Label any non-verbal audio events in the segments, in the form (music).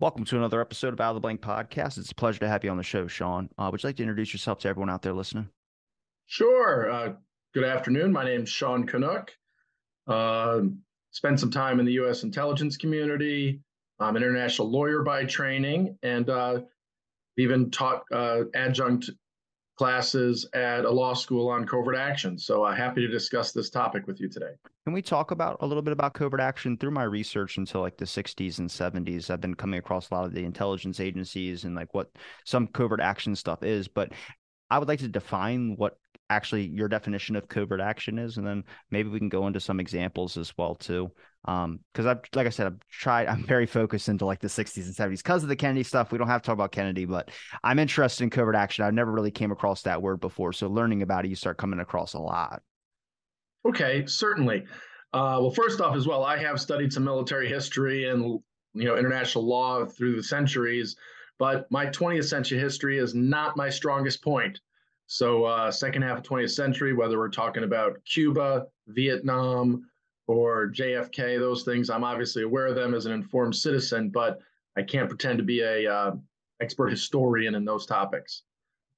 Welcome to another episode of Out of the Blank podcast. It's a pleasure to have you on the show, Sean. Uh, would you like to introduce yourself to everyone out there listening? Sure. Uh, good afternoon. My name is Sean Kanuck. Uh, spent some time in the U.S. intelligence community. I'm an international lawyer by training, and uh, even taught uh, adjunct classes at a law school on covert action. So I'm uh, happy to discuss this topic with you today. Can we talk about a little bit about covert action through my research until like the 60s and 70s? I've been coming across a lot of the intelligence agencies and like what some covert action stuff is, but I would like to define what actually your definition of covert action is, and then maybe we can go into some examples as well too. Um, because I've like I said, I've tried. I'm very focused into like the 60s and 70s because of the Kennedy stuff. We don't have to talk about Kennedy, but I'm interested in covert action. I've never really came across that word before, so learning about it, you start coming across a lot. Okay, certainly. Uh, well, first off, as well, I have studied some military history and you know international law through the centuries, but my 20th century history is not my strongest point. So, uh, second half of 20th century, whether we're talking about Cuba, Vietnam, or JFK, those things, I'm obviously aware of them as an informed citizen, but I can't pretend to be a uh, expert historian in those topics.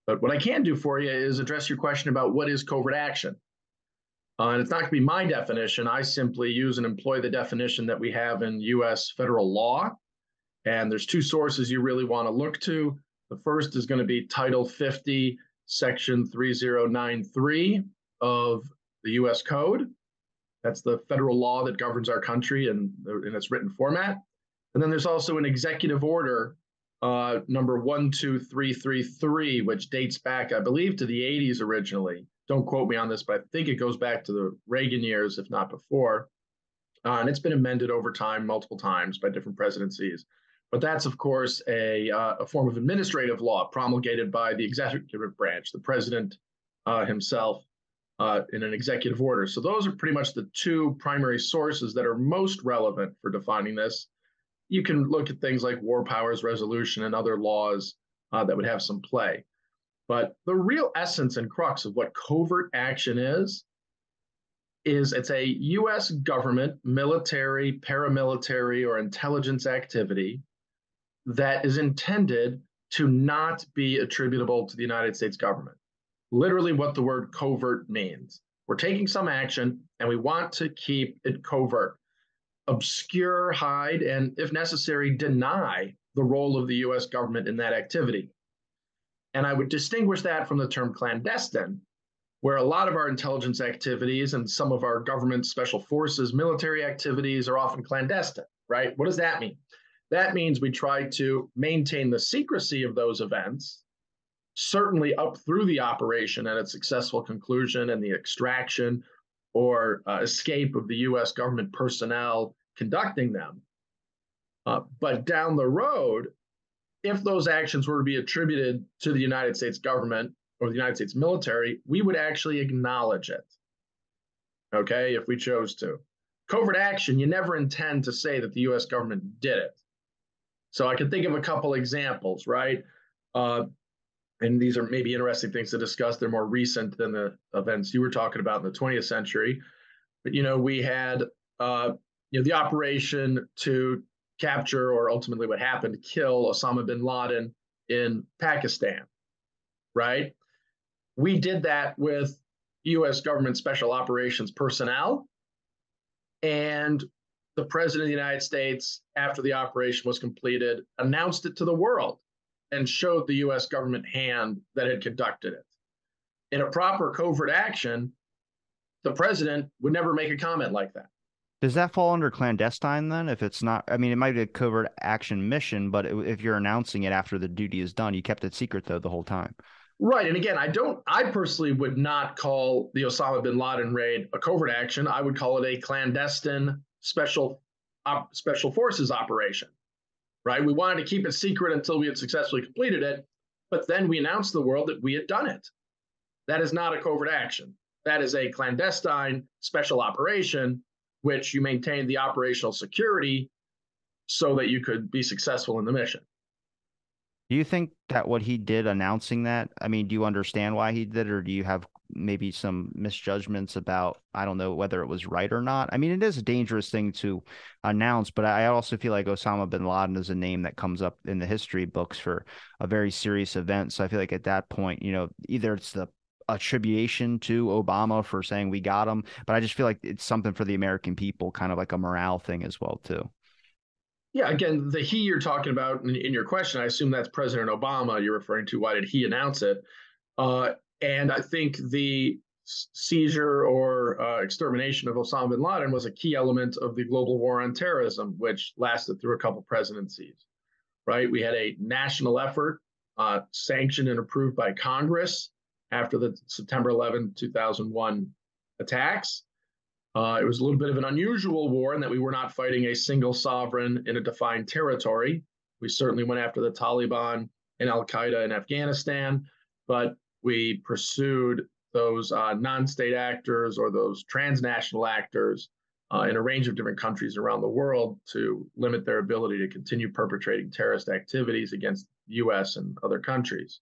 But what I can do for you is address your question about what is covert action. Uh, and it's not going to be my definition. I simply use and employ the definition that we have in US federal law. And there's two sources you really want to look to. The first is going to be Title 50 Section 3093 of the US Code. That's the federal law that governs our country and in its written format. And then there's also an executive order, uh, number 12333, which dates back, I believe, to the 80s originally. Don't quote me on this, but I think it goes back to the Reagan years, if not before. Uh, and it's been amended over time, multiple times by different presidencies. But that's, of course, a, uh, a form of administrative law promulgated by the executive branch, the president uh, himself, uh, in an executive order. So those are pretty much the two primary sources that are most relevant for defining this. You can look at things like war powers resolution and other laws uh, that would have some play. But the real essence and crux of what covert action is is it's a US government military, paramilitary, or intelligence activity that is intended to not be attributable to the United States government. Literally, what the word covert means. We're taking some action and we want to keep it covert, obscure, hide, and if necessary, deny the role of the US government in that activity. And I would distinguish that from the term clandestine, where a lot of our intelligence activities and some of our government special forces military activities are often clandestine, right? What does that mean? That means we try to maintain the secrecy of those events, certainly up through the operation and its successful conclusion and the extraction or uh, escape of the US government personnel conducting them. Uh, but down the road, if those actions were to be attributed to the United States government or the United States military, we would actually acknowledge it. Okay, if we chose to. Covert action, you never intend to say that the US government did it. So I can think of a couple examples, right? Uh, and these are maybe interesting things to discuss. They're more recent than the events you were talking about in the 20th century. But you know, we had uh, you know the operation to capture, or ultimately what happened, kill Osama bin Laden in Pakistan, right? We did that with U.S. government special operations personnel, and the president of the United States, after the operation was completed, announced it to the world and showed the US government hand that had conducted it. In a proper covert action, the president would never make a comment like that. Does that fall under clandestine then? If it's not, I mean, it might be a covert action mission, but if you're announcing it after the duty is done, you kept it secret though the whole time. Right. And again, I don't, I personally would not call the Osama bin Laden raid a covert action. I would call it a clandestine special op, special forces operation, right? We wanted to keep it secret until we had successfully completed it, but then we announced to the world that we had done it. That is not a covert action. That is a clandestine special operation, which you maintained the operational security so that you could be successful in the mission. Do you think that what he did announcing that, I mean, do you understand why he did it, or do you have maybe some misjudgments about I don't know whether it was right or not. I mean, it is a dangerous thing to announce, but I also feel like Osama bin Laden is a name that comes up in the history books for a very serious event. So I feel like at that point, you know, either it's the attribution to Obama for saying we got him, but I just feel like it's something for the American people, kind of like a morale thing as well too. Yeah, again, the he you're talking about in, in your question, I assume that's President Obama you're referring to. Why did he announce it? Uh, and I think the seizure or uh, extermination of Osama bin Laden was a key element of the global war on terrorism, which lasted through a couple presidencies. Right, we had a national effort uh, sanctioned and approved by Congress after the September 11, 2001 attacks. Uh, it was a little bit of an unusual war in that we were not fighting a single sovereign in a defined territory. We certainly went after the Taliban and Al Qaeda in Afghanistan, but we pursued those uh, non state actors or those transnational actors uh, in a range of different countries around the world to limit their ability to continue perpetrating terrorist activities against the US and other countries.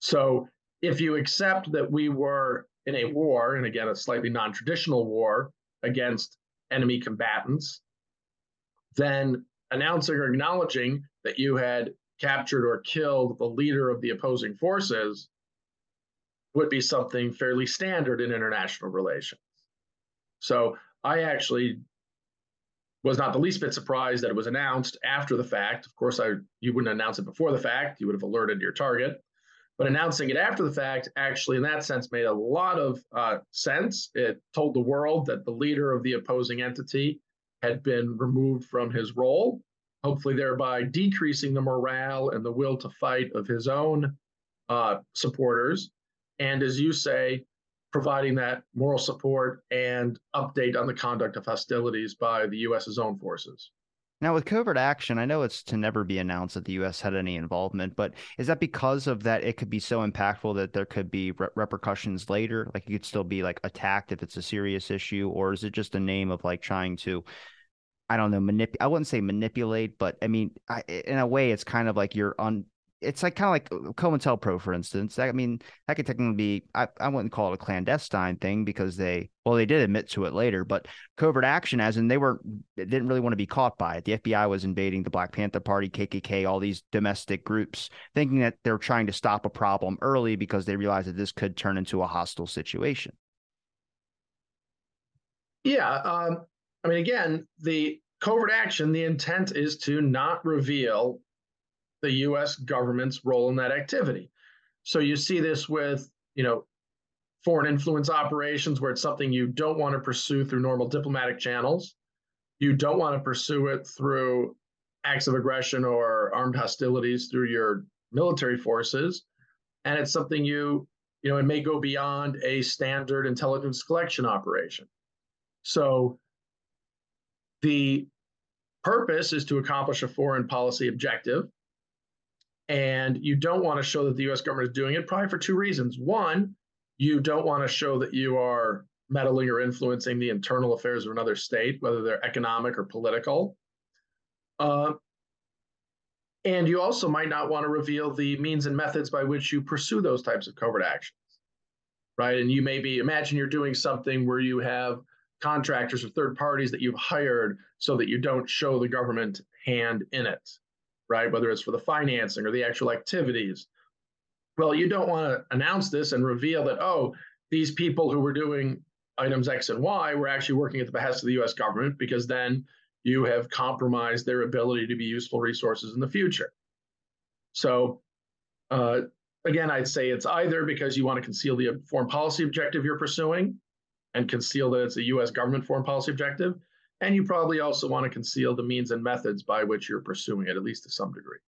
So, if you accept that we were in a war, and again, a slightly non traditional war against enemy combatants, then announcing or acknowledging that you had captured or killed the leader of the opposing forces would be something fairly standard in international relations. So I actually was not the least bit surprised that it was announced after the fact. Of course, I you wouldn't announce it before the fact; you would have alerted your target. But announcing it after the fact, actually, in that sense, made a lot of uh, sense. It told the world that the leader of the opposing entity had been removed from his role, hopefully, thereby decreasing the morale and the will to fight of his own uh, supporters. And as you say, providing that moral support and update on the conduct of hostilities by the U.S.'s own forces. Now, with covert action, I know it's to never be announced that the U.S. had any involvement, but is that because of that it could be so impactful that there could be re- repercussions later? Like it could still be like attacked if it's a serious issue, or is it just a name of like trying to, I don't know, manipulate? I wouldn't say manipulate, but I mean, I, in a way, it's kind of like you're on it's like kind of like uh, COINTELPRO, for instance. I mean, that could technically be, I, I wouldn't call it a clandestine thing because they, well, they did admit to it later, but covert action, as in they were, they didn't really want to be caught by it. The FBI was invading the Black Panther Party, KKK, all these domestic groups, thinking that they're trying to stop a problem early because they realized that this could turn into a hostile situation. Yeah. Um, I mean, again, the covert action, the intent is to not reveal the US government's role in that activity. So you see this with, you know, foreign influence operations where it's something you don't want to pursue through normal diplomatic channels. You don't want to pursue it through acts of aggression or armed hostilities through your military forces. And it's something you, you know, it may go beyond a standard intelligence collection operation. So the purpose is to accomplish a foreign policy objective and you don't want to show that the US government is doing it, probably for two reasons. One, you don't want to show that you are meddling or influencing the internal affairs of another state, whether they're economic or political. Uh, and you also might not want to reveal the means and methods by which you pursue those types of covert actions, right? And you maybe imagine you're doing something where you have contractors or third parties that you've hired so that you don't show the government hand in it right? Whether it's for the financing or the actual activities. Well, you don't want to announce this and reveal that, oh, these people who were doing items X and Y were actually working at the behest of the US government because then you have compromised their ability to be useful resources in the future. So, uh, again, I'd say it's either because you want to conceal the foreign policy objective you're pursuing and conceal that it's a US government foreign policy objective, and you probably also want to conceal the means and methods by which you're pursuing it, at least to some degree.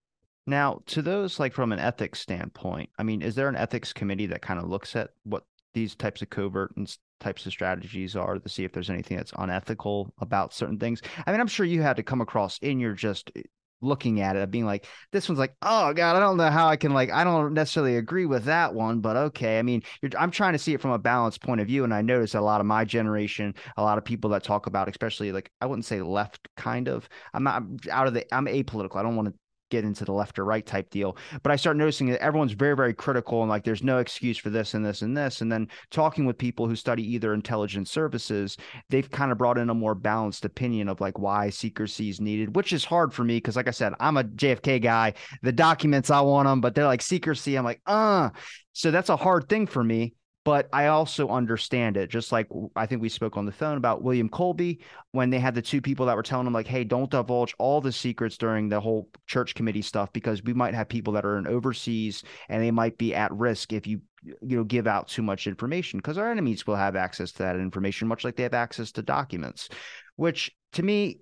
Now, to those like from an ethics standpoint, I mean, is there an ethics committee that kind of looks at what these types of covert and types of strategies are to see if there's anything that's unethical about certain things? I mean, I'm sure you had to come across in your just eh, looking at it of being like this one's like oh god i don't know how i can like i don't necessarily agree with that one but okay. I mean i'm trying to see it from a balanced point of view and i notice a lot of my generation a lot of people that talk about especially like i wouldn't say left kind of. I'm not I'm out of the i'm apolitical. I don't want to get into the left or right type deal. But I start noticing that everyone's very, very critical and like there's no excuse for this and this and this. And then talking with people who study either intelligence services, they've kind of brought in a more balanced opinion of like why secrecy is needed, which is hard for me because, like I said, I'm a JFK guy. The documents I want them, but they're like secrecy. I'm like, uh. So that's a hard thing for me but I also understand it. Just like I think we spoke on the phone about William Colby when they had the two people that were telling him like, "Hey, don't divulge all the secrets during the whole church committee stuff because we might have people that are in overseas and they might be at risk if you you know give out too much information because our enemies will have access to that information much like they have access to documents." Which to me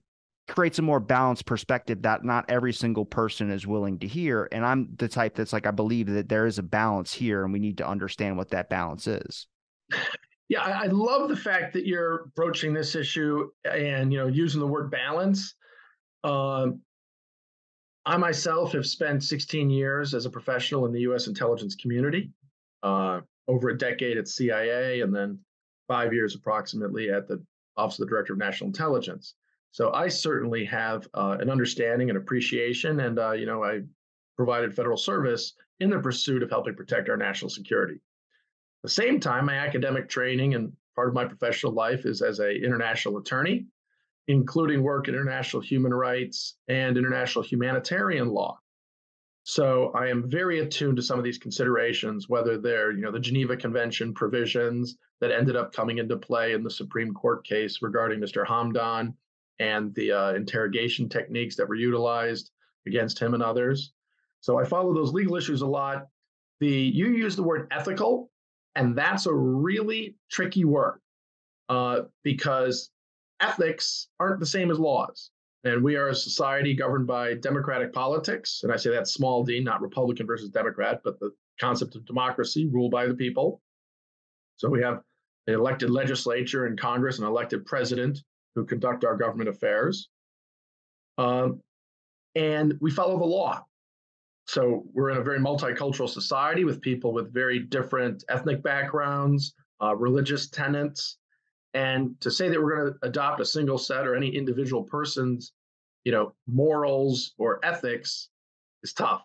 creates a more balanced perspective that not every single person is willing to hear. And I'm the type that's like, I believe that there is a balance here and we need to understand what that balance is. Yeah, I love the fact that you're approaching this issue and you know using the word balance. Um, I myself have spent 16 years as a professional in the U.S. intelligence community, uh, over a decade at CIA, and then five years approximately at the Office of the Director of National Intelligence. So I certainly have uh, an understanding and appreciation, and uh, you know, I provided federal service in the pursuit of helping protect our national security. At the same time, my academic training and part of my professional life is as an international attorney, including work in international human rights and international humanitarian law. So I am very attuned to some of these considerations, whether they're, you know, the Geneva Convention provisions that ended up coming into play in the Supreme Court case regarding Mr. Hamdan, and the uh, interrogation techniques that were utilized against him and others. So I follow those legal issues a lot. The you use the word ethical, and that's a really tricky word uh, because ethics aren't the same as laws. And we are a society governed by democratic politics. And I say that small d, not Republican versus Democrat, but the concept of democracy ruled by the people. So we have an elected legislature and Congress, an elected president, who conduct our government affairs. Um, and we follow the law. So we're in a very multicultural society with people with very different ethnic backgrounds, uh, religious tenets. And to say that we're going to adopt a single set or any individual person's, you know, morals or ethics is tough.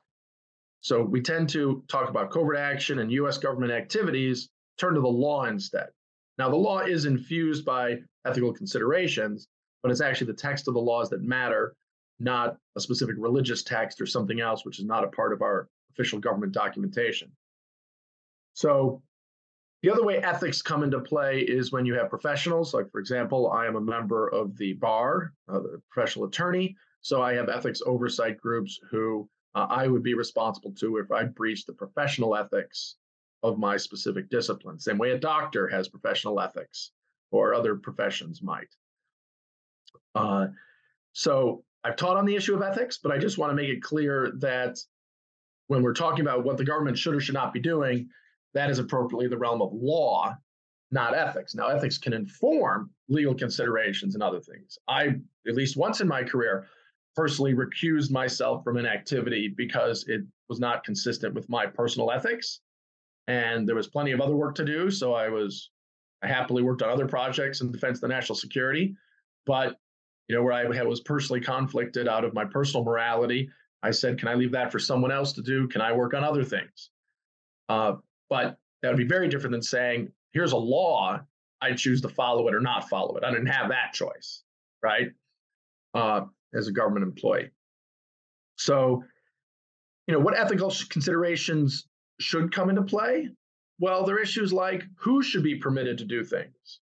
So we tend to talk about covert action and U.S. government activities, turn to the law instead. Now, the law is infused by ethical considerations, but it's actually the text of the laws that matter, not a specific religious text or something else, which is not a part of our official government documentation. So, the other way ethics come into play is when you have professionals. Like, for example, I am a member of the bar, uh, the professional attorney. So, I have ethics oversight groups who uh, I would be responsible to if I breached the professional ethics of my specific discipline. Same way a doctor has professional ethics or other professions might. Uh, so I've taught on the issue of ethics, but I just want to make it clear that when we're talking about what the government should or should not be doing, that is appropriately the realm of law, not ethics. Now, ethics can inform legal considerations and other things. I, at least once in my career, personally recused myself from an activity because it was not consistent with my personal ethics. And there was plenty of other work to do. So I was I happily worked on other projects in defense of national security, but you know where I was personally conflicted out of my personal morality, I said, "Can I leave that for someone else to do? Can I work on other things?" Uh, but that would be very different than saying, "Here's a law, I choose to follow it or not follow it." I didn't have that choice, right? Uh, as a government employee, so you know what ethical considerations should come into play well, there are issues like who should be permitted to do things.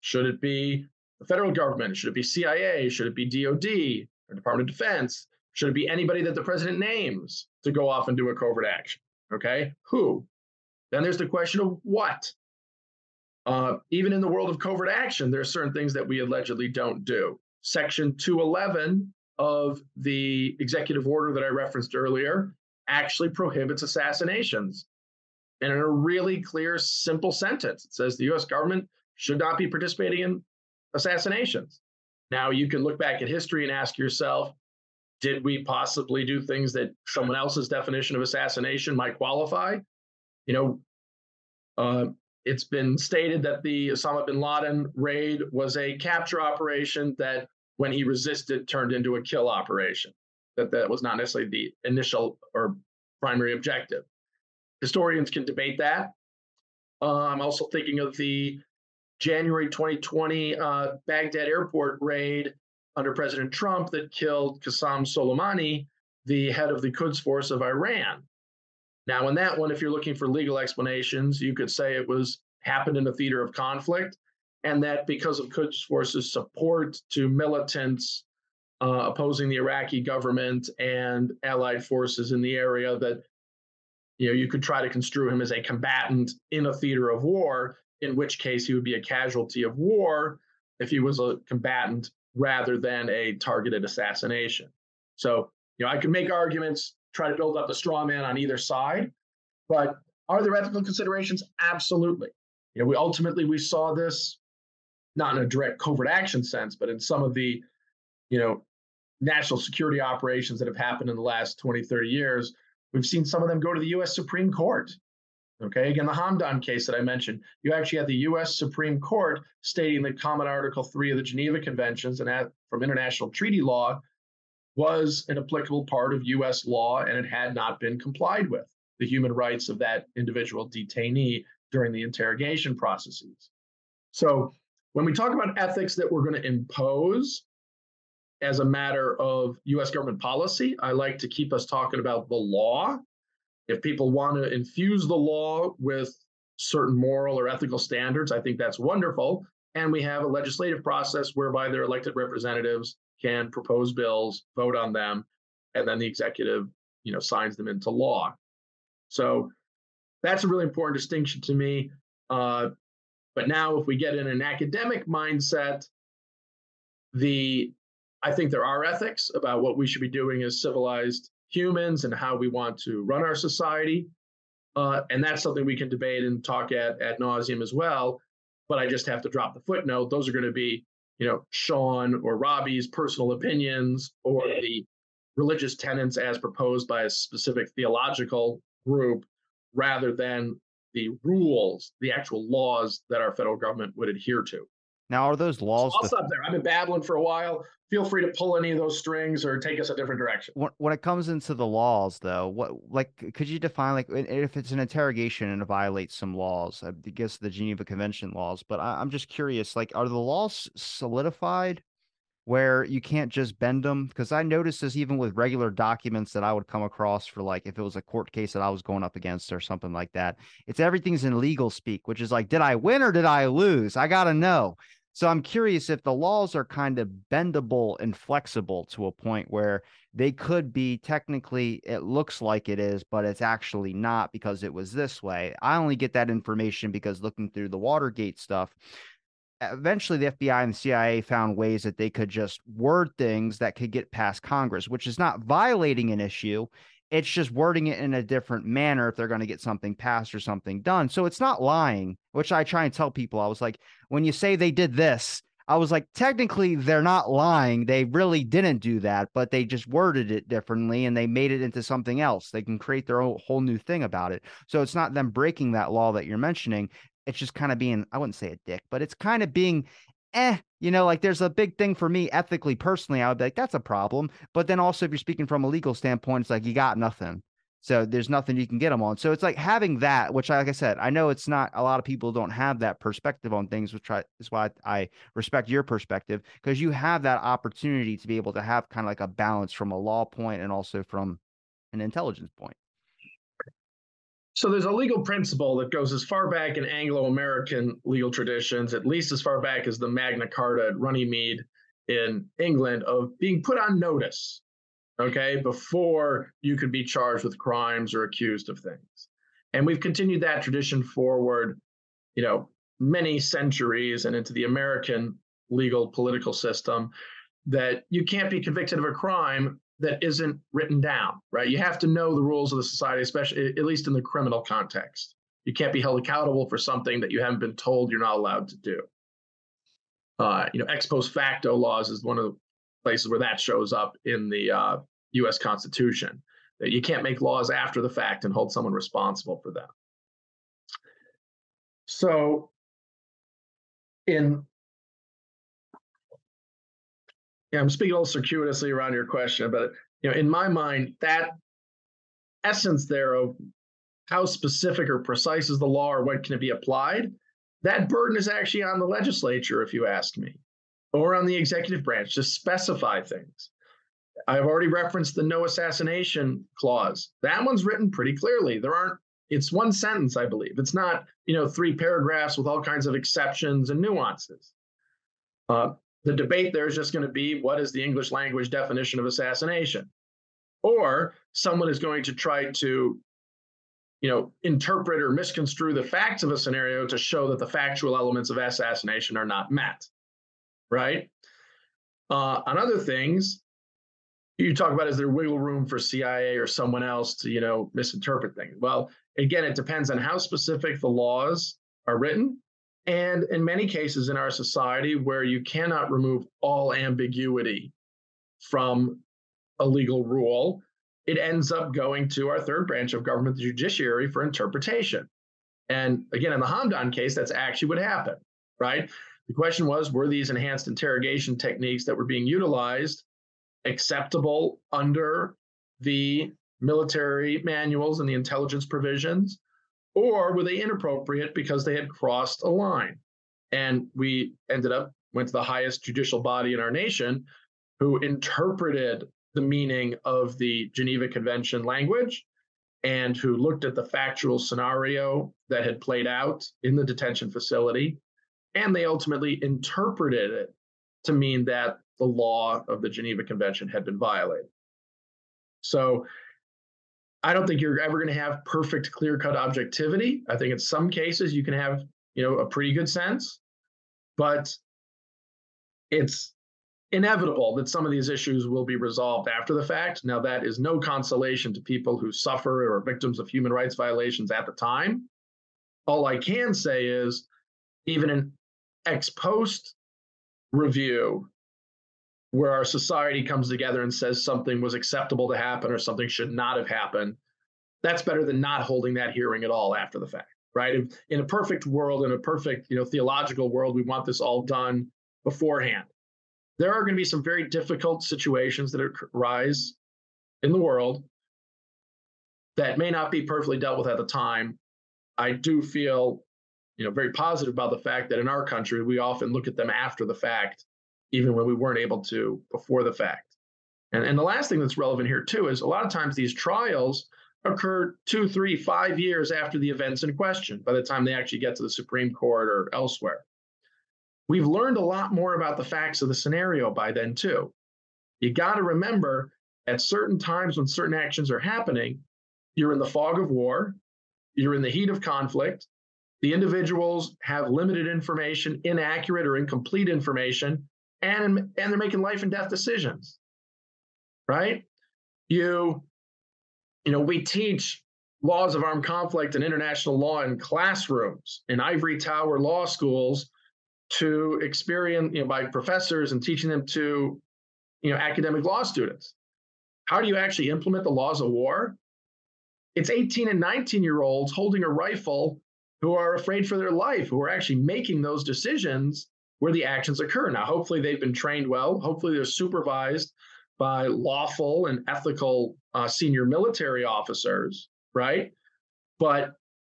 Should it be the federal government? Should it be CIA? Should it be DOD or Department of Defense? Should it be anybody that the president names to go off and do a covert action? Okay, who? Then there's the question of what. Uh, even in the world of covert action, there are certain things that we allegedly don't do. Section 211 of the executive order that I referenced earlier actually prohibits assassinations and in a really clear, simple sentence. It says the US government should not be participating in assassinations. Now, you can look back at history and ask yourself, did we possibly do things that someone else's definition of assassination might qualify? You know, uh, it's been stated that the Osama bin Laden raid was a capture operation that, when he resisted, turned into a kill operation. That that was not necessarily the initial or primary objective. Historians can debate that. Uh, I'm also thinking of the January 2020 uh, Baghdad airport raid under President Trump that killed Qasem Soleimani, the head of the Quds Force of Iran. Now, in that one, if you're looking for legal explanations, you could say it was happened in a theater of conflict, and that because of Quds Force's support to militants uh, opposing the Iraqi government and allied forces in the area, that you know you could try to construe him as a combatant in a theater of war, in which case he would be a casualty of war if he was a combatant rather than a targeted assassination. So, you know, I could make arguments, try to build up the straw man on either side, but are there ethical considerations? Absolutely. You know, we ultimately we saw this not in a direct covert action sense, but in some of the, you know, national security operations that have happened in the last 20, 30 years. We've seen some of them go to the US Supreme Court. Okay, again, the Hamdan case that I mentioned, you actually had the US Supreme Court stating that Common Article 3 of the Geneva Conventions and from international treaty law was an applicable part of US law and it had not been complied with the human rights of that individual detainee during the interrogation processes. So when we talk about ethics that we're going to impose as a matter of US government policy, I like to keep us talking about the law if people want to infuse the law with certain moral or ethical standards, I think that's wonderful. And we have a legislative process whereby their elected representatives can propose bills, vote on them, and then the executive, you know, signs them into law. So that's a really important distinction to me. Uh, but now, if we get in an academic mindset, the I think there are ethics about what we should be doing as civilized humans and how we want to run our society. Uh, and that's something we can debate and talk at ad nauseum as well. But I just have to drop the footnote. Those are going to be, you know, Sean or Robbie's personal opinions or the religious tenets as proposed by a specific theological group rather than the rules, the actual laws that our federal government would adhere to. Now, are those laws? I'll stop there. I've been babbling for a while. Feel free to pull any of those strings or take us a different direction. When it comes into the laws, though, what like could you define like if it's an interrogation and it violates some laws? I guess the Geneva Convention laws. But I, I'm just curious, like, are the laws solidified? where you can't just bend them because I noticed this even with regular documents that I would come across for like if it was a court case that I was going up against or something like that. It's everything's in legal speak, which is like, did I win or did I lose? I gotta know. So I'm curious if the laws are kind of bendable and flexible to a point where they could be technically, it looks like it is, but it's actually not because it was this way. I only get that information because looking through the Watergate stuff, eventually the FBI and the CIA found ways that they could just word things that could get past Congress, which is not violating an issue. It's just wording it in a different manner if they're going to get something passed or something done. So it's not lying, which I try and tell people. I was like, when you say they did this, I was like, technically, they're not lying. They really didn't do that, but they just worded it differently and they made it into something else. They can create their own whole new thing about it. So it's not them breaking that law that you're mentioning. It's just kind of being, I wouldn't say a dick, but it's kind of being eh, you know, like there's a big thing for me ethically, personally. I would be like, that's a problem. But then also, if you're speaking from a legal standpoint, it's like you got nothing. So there's nothing you can get them on. So it's like having that, which, like I said, I know it's not a lot of people don't have that perspective on things, which I, is why I respect your perspective because you have that opportunity to be able to have kind of like a balance from a law point and also from an intelligence point. So there's a legal principle that goes as far back in Anglo-American legal traditions, at least as far back as the Magna Carta at Runnymede in England, of being put on notice, okay, before you could be charged with crimes or accused of things. And we've continued that tradition forward, you know, many centuries and into the American legal political system that you can't be convicted of a crime that isn't written down, right? You have to know the rules of the society, especially at least in the criminal context. You can't be held accountable for something that you haven't been told you're not allowed to do. Uh, you know, ex post facto laws is one of the places where that shows up in the uh, U.S. Constitution. That you can't make laws after the fact and hold someone responsible for them. So, in yeah, I'm speaking a little circuitously around your question, but you know, in my mind, that essence there of how specific or precise is the law or what can it be applied, that burden is actually on the legislature, if you ask me, or on the executive branch to specify things. I've already referenced the no assassination clause. That one's written pretty clearly. There aren't, it's one sentence, I believe. It's not, you know, three paragraphs with all kinds of exceptions and nuances. Uh, the debate there is just going to be what is the English language definition of assassination? Or someone is going to try to, you know, interpret or misconstrue the facts of a scenario to show that the factual elements of assassination are not met, right? Uh, on other things, you talk about is there wiggle room for CIA or someone else to, you know, misinterpret things? Well, again, it depends on how specific the laws are written and in many cases in our society where you cannot remove all ambiguity from a legal rule, it ends up going to our third branch of government, the judiciary, for interpretation. And again, in the Hamdan case, that's actually what happened, right? The question was were these enhanced interrogation techniques that were being utilized acceptable under the military manuals and the intelligence provisions? Or were they inappropriate because they had crossed a line? And we ended up went to the highest judicial body in our nation who interpreted the meaning of the Geneva Convention language and who looked at the factual scenario that had played out in the detention facility. And they ultimately interpreted it to mean that the law of the Geneva Convention had been violated. So I don't think you're ever going to have perfect clear cut objectivity. I think in some cases you can have, you know, a pretty good sense, but it's inevitable that some of these issues will be resolved after the fact. Now, that is no consolation to people who suffer or are victims of human rights violations at the time. All I can say is, even an ex post review where our society comes together and says something was acceptable to happen or something should not have happened, that's better than not holding that hearing at all after the fact, right? In, in a perfect world, in a perfect, you know, theological world, we want this all done beforehand. There are going to be some very difficult situations that arise in the world that may not be perfectly dealt with at the time. I do feel, you know, very positive about the fact that in our country we often look at them after the fact even when we weren't able to before the fact. And, and the last thing that's relevant here, too, is a lot of times these trials occur two, three, five years after the events in question, by the time they actually get to the Supreme Court or elsewhere. We've learned a lot more about the facts of the scenario by then, too. You got to remember at certain times when certain actions are happening, you're in the fog of war, you're in the heat of conflict, the individuals have limited information, inaccurate or incomplete information, and and they're making life and death decisions right? You you know we teach laws of armed conflict and international law in classrooms in ivory tower law schools to experience you know by professors and teaching them to you know academic law students. How do you actually implement the laws of war? It's 18 and 19 year olds holding a rifle who are afraid for their life who are actually making those decisions where the actions occur. Now, hopefully, they've been trained well. Hopefully, they're supervised by lawful and ethical uh, senior military officers, right? But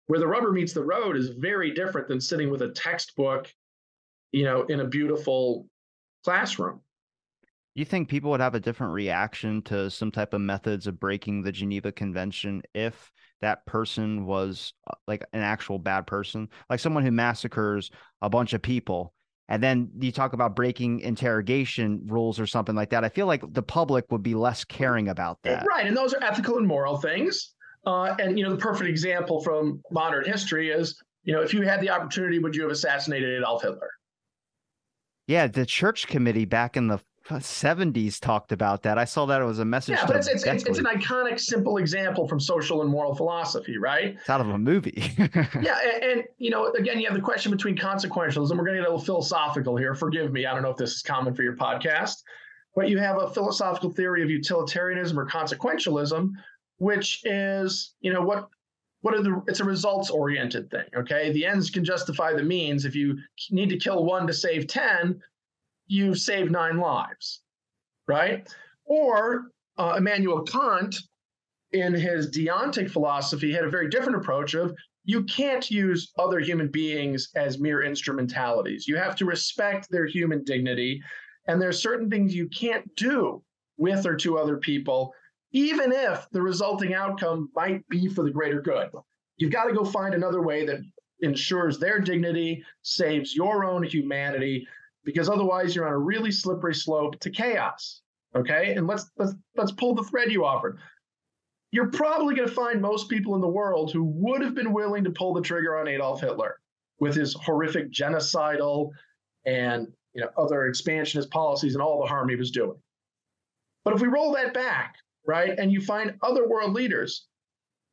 where the rubber meets the road is very different than sitting with a textbook, you know, in a beautiful classroom. You think people would have a different reaction to some type of methods of breaking the Geneva Convention if that person was uh, like an actual bad person, like someone who massacres a bunch of people? And then you talk about breaking interrogation rules or something like that. I feel like the public would be less caring about that. Right, and those are ethical and moral things. Uh, and you know, the perfect example from modern history is, you know, if you had the opportunity, would you have assassinated Adolf Hitler? Yeah, the church committee back in the 70s talked about that. I saw that it was a message. Yeah, but it's, it's, it's, an iconic, simple example from social and moral philosophy, right? It's out of a movie. (laughs) yeah. And, and, you know, again, you have the question between consequentialism. We're going to get a little philosophical here. Forgive me. I don't know if this is common for your podcast, but you have a philosophical theory of utilitarianism or consequentialism, which is, you know, what what are the it's a results oriented thing okay the ends can justify the means if you need to kill one to save 10 you save nine lives, right? Or uh, Immanuel Kant, in his deontic philosophy, had a very different approach of you can't use other human beings as mere instrumentalities. You have to respect their human dignity. And there's certain things you can't do with or to other people, even if the resulting outcome might be for the greater good. You've got to go find another way that ensures their dignity, saves your own humanity, because otherwise you're on a really slippery slope to chaos. Okay, and let's let's let's pull the thread you offered. You're probably going to find most people in the world who would have been willing to pull the trigger on Adolf Hitler with his horrific genocidal and you know other expansionist policies and all the harm he was doing. But if we roll that back, right, and you find other world leaders,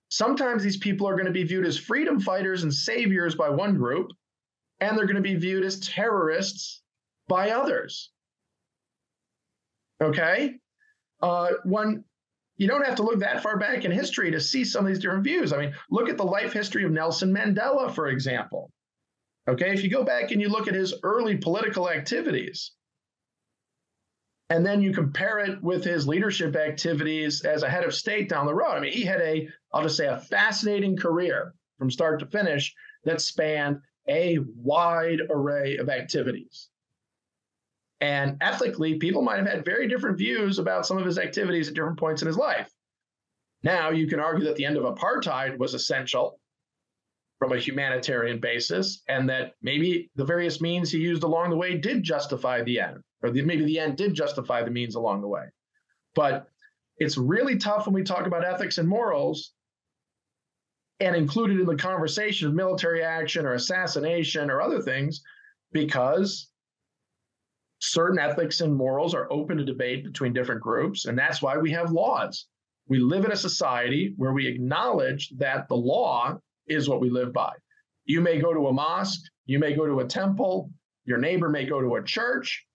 sometimes these people are going to be viewed as freedom fighters and saviors by one group, and they're going to be viewed as terrorists by others. Okay? Uh, one, you don't have to look that far back in history to see some of these different views. I mean, look at the life history of Nelson Mandela, for example. Okay, if you go back and you look at his early political activities, and then you compare it with his leadership activities as a head of state down the road. I mean, he had a, I'll just say, a fascinating career from start to finish that spanned a wide array of activities. And ethically, people might have had very different views about some of his activities at different points in his life. Now, you can argue that the end of apartheid was essential from a humanitarian basis, and that maybe the various means he used along the way did justify the end, or the, maybe the end did justify the means along the way. But it's really tough when we talk about ethics and morals and included in the conversation of military action or assassination or other things because certain ethics and morals are open to debate between different groups. And that's why we have laws. We live in a society where we acknowledge that the law is what we live by. You may go to a mosque, you may go to a temple, your neighbor may go to a church,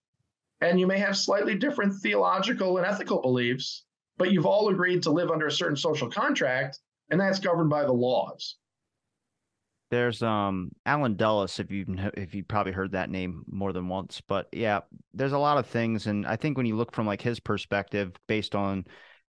and you may have slightly different theological and ethical beliefs, but you've all agreed to live under a certain social contract, and that's governed by the laws. There's um Allen Dulles, if you if you probably heard that name more than once, but yeah, there's a lot of things, and I think when you look from like his perspective, based on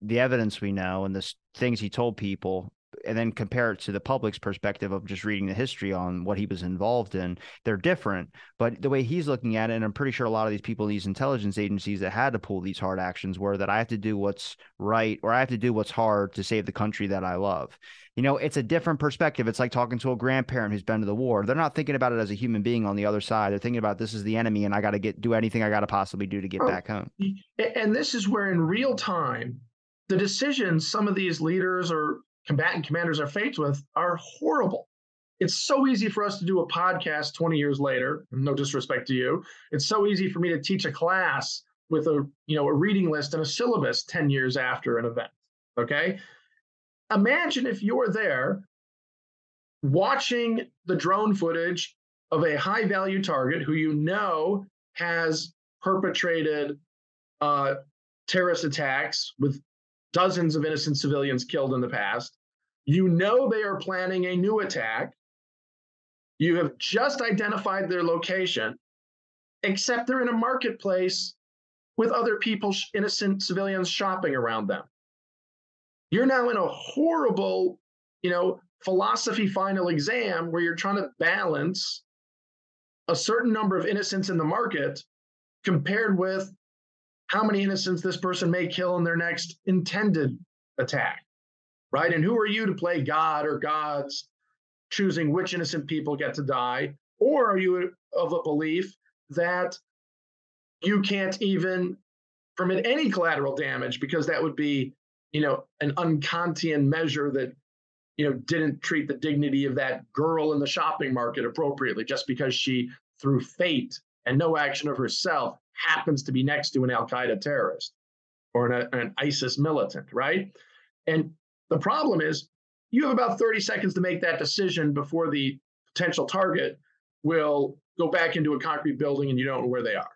the evidence we know and the things he told people, and then compare it to the public's perspective of just reading the history on what he was involved in, they're different. But the way he's looking at it, and I'm pretty sure a lot of these people in these intelligence agencies that had to pull these hard actions were that I have to do what's right or I have to do what's hard to save the country that I love you know, it's a different perspective. It's like talking to a grandparent who's been to the war. They're not thinking about it as a human being on the other side. They're thinking about this is the enemy and I got to get do anything I got to possibly do to get oh, back home. And this is where in real time the decisions some of these leaders or combatant commanders are faced with are horrible. It's so easy for us to do a podcast 20 years later, no disrespect to you. It's so easy for me to teach a class with a, you know, a reading list and a syllabus 10 years after an event. Okay? imagine if you're there watching the drone footage of a high value target who you know has perpetrated uh, terrorist attacks with dozens of innocent civilians killed in the past. You know they are planning a new attack. You have just identified their location, except they're in a marketplace with other people, innocent civilians shopping around them. You're now in a horrible, you know, philosophy final exam where you're trying to balance a certain number of innocents in the market compared with how many innocents this person may kill in their next intended attack, right? And who are you to play God or gods, choosing which innocent people get to die? Or are you of a belief that you can't even permit any collateral damage because that would be you know, an unkantian measure that, you know, didn't treat the dignity of that girl in the shopping market appropriately just because she, through fate and no action of herself, happens to be next to an Al Qaeda terrorist or an, an ISIS militant, right? And the problem is you have about 30 seconds to make that decision before the potential target will go back into a concrete building and you don't know where they are.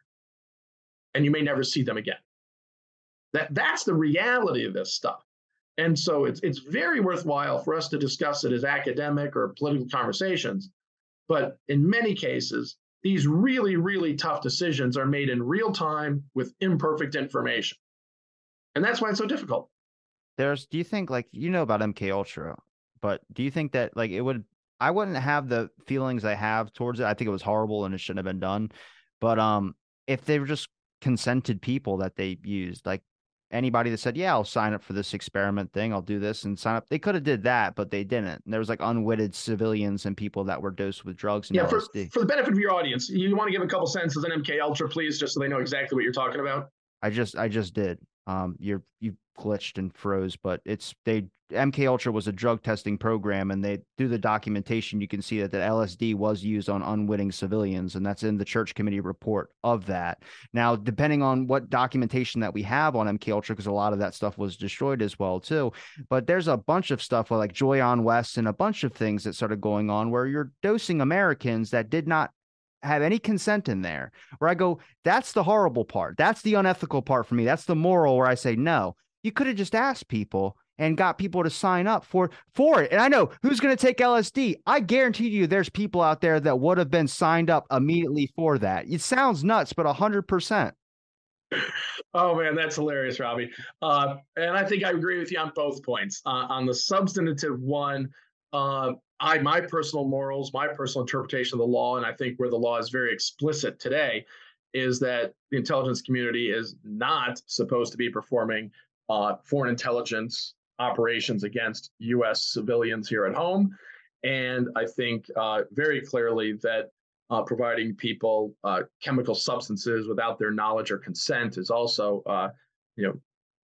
And you may never see them again. That that's the reality of this stuff. And so it's it's very worthwhile for us to discuss it as academic or political conversations. But in many cases, these really, really tough decisions are made in real time with imperfect information. And that's why it's so difficult. There's do you think like you know about MK Ultra, but do you think that like it would I wouldn't have the feelings I have towards it. I think it was horrible and it shouldn't have been done. But um if they were just consented people that they used, like anybody that said, "Yeah, I'll sign up for this experiment thing. I'll do this and sign up." They could have did that, but they didn't. And there was like unwitted civilians and people that were dosed with drugs and yeah, for, for the benefit of your audience, you want to give a couple sentences on MK Ultra, please, just so they know exactly what you're talking about. I just I just did. Um, you're you glitched and froze, but it's they MK Ultra was a drug testing program, and they through the documentation. You can see that the LSD was used on unwitting civilians, and that's in the church committee report of that. Now, depending on what documentation that we have on MK Ultra, because a lot of that stuff was destroyed as well too. But there's a bunch of stuff like Jolyon West and a bunch of things that started going on where you're dosing Americans that did not have any consent in there where I go, that's the horrible part. That's the unethical part for me. That's the moral where I say, no, you could have just asked people and got people to sign up for for it. And I know who's going to take LSD. I guarantee you there's people out there that would have been signed up immediately for that. It sounds nuts, but 100%. Oh man, that's hilarious, Robbie. Uh, and I think I agree with you on both points. Uh, on the substantive one, uh, I my personal morals, my personal interpretation of the law, and I think where the law is very explicit today, is that the intelligence community is not supposed to be performing uh, foreign intelligence operations against U.S. civilians here at home, and I think uh, very clearly that uh, providing people uh, chemical substances without their knowledge or consent is also, uh, you know,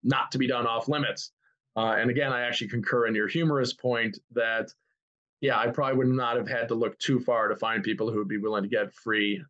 not to be done off limits. Uh, and again, I actually concur in your humorous point that yeah, I probably would not have had to look too far to find people who would be willing to get free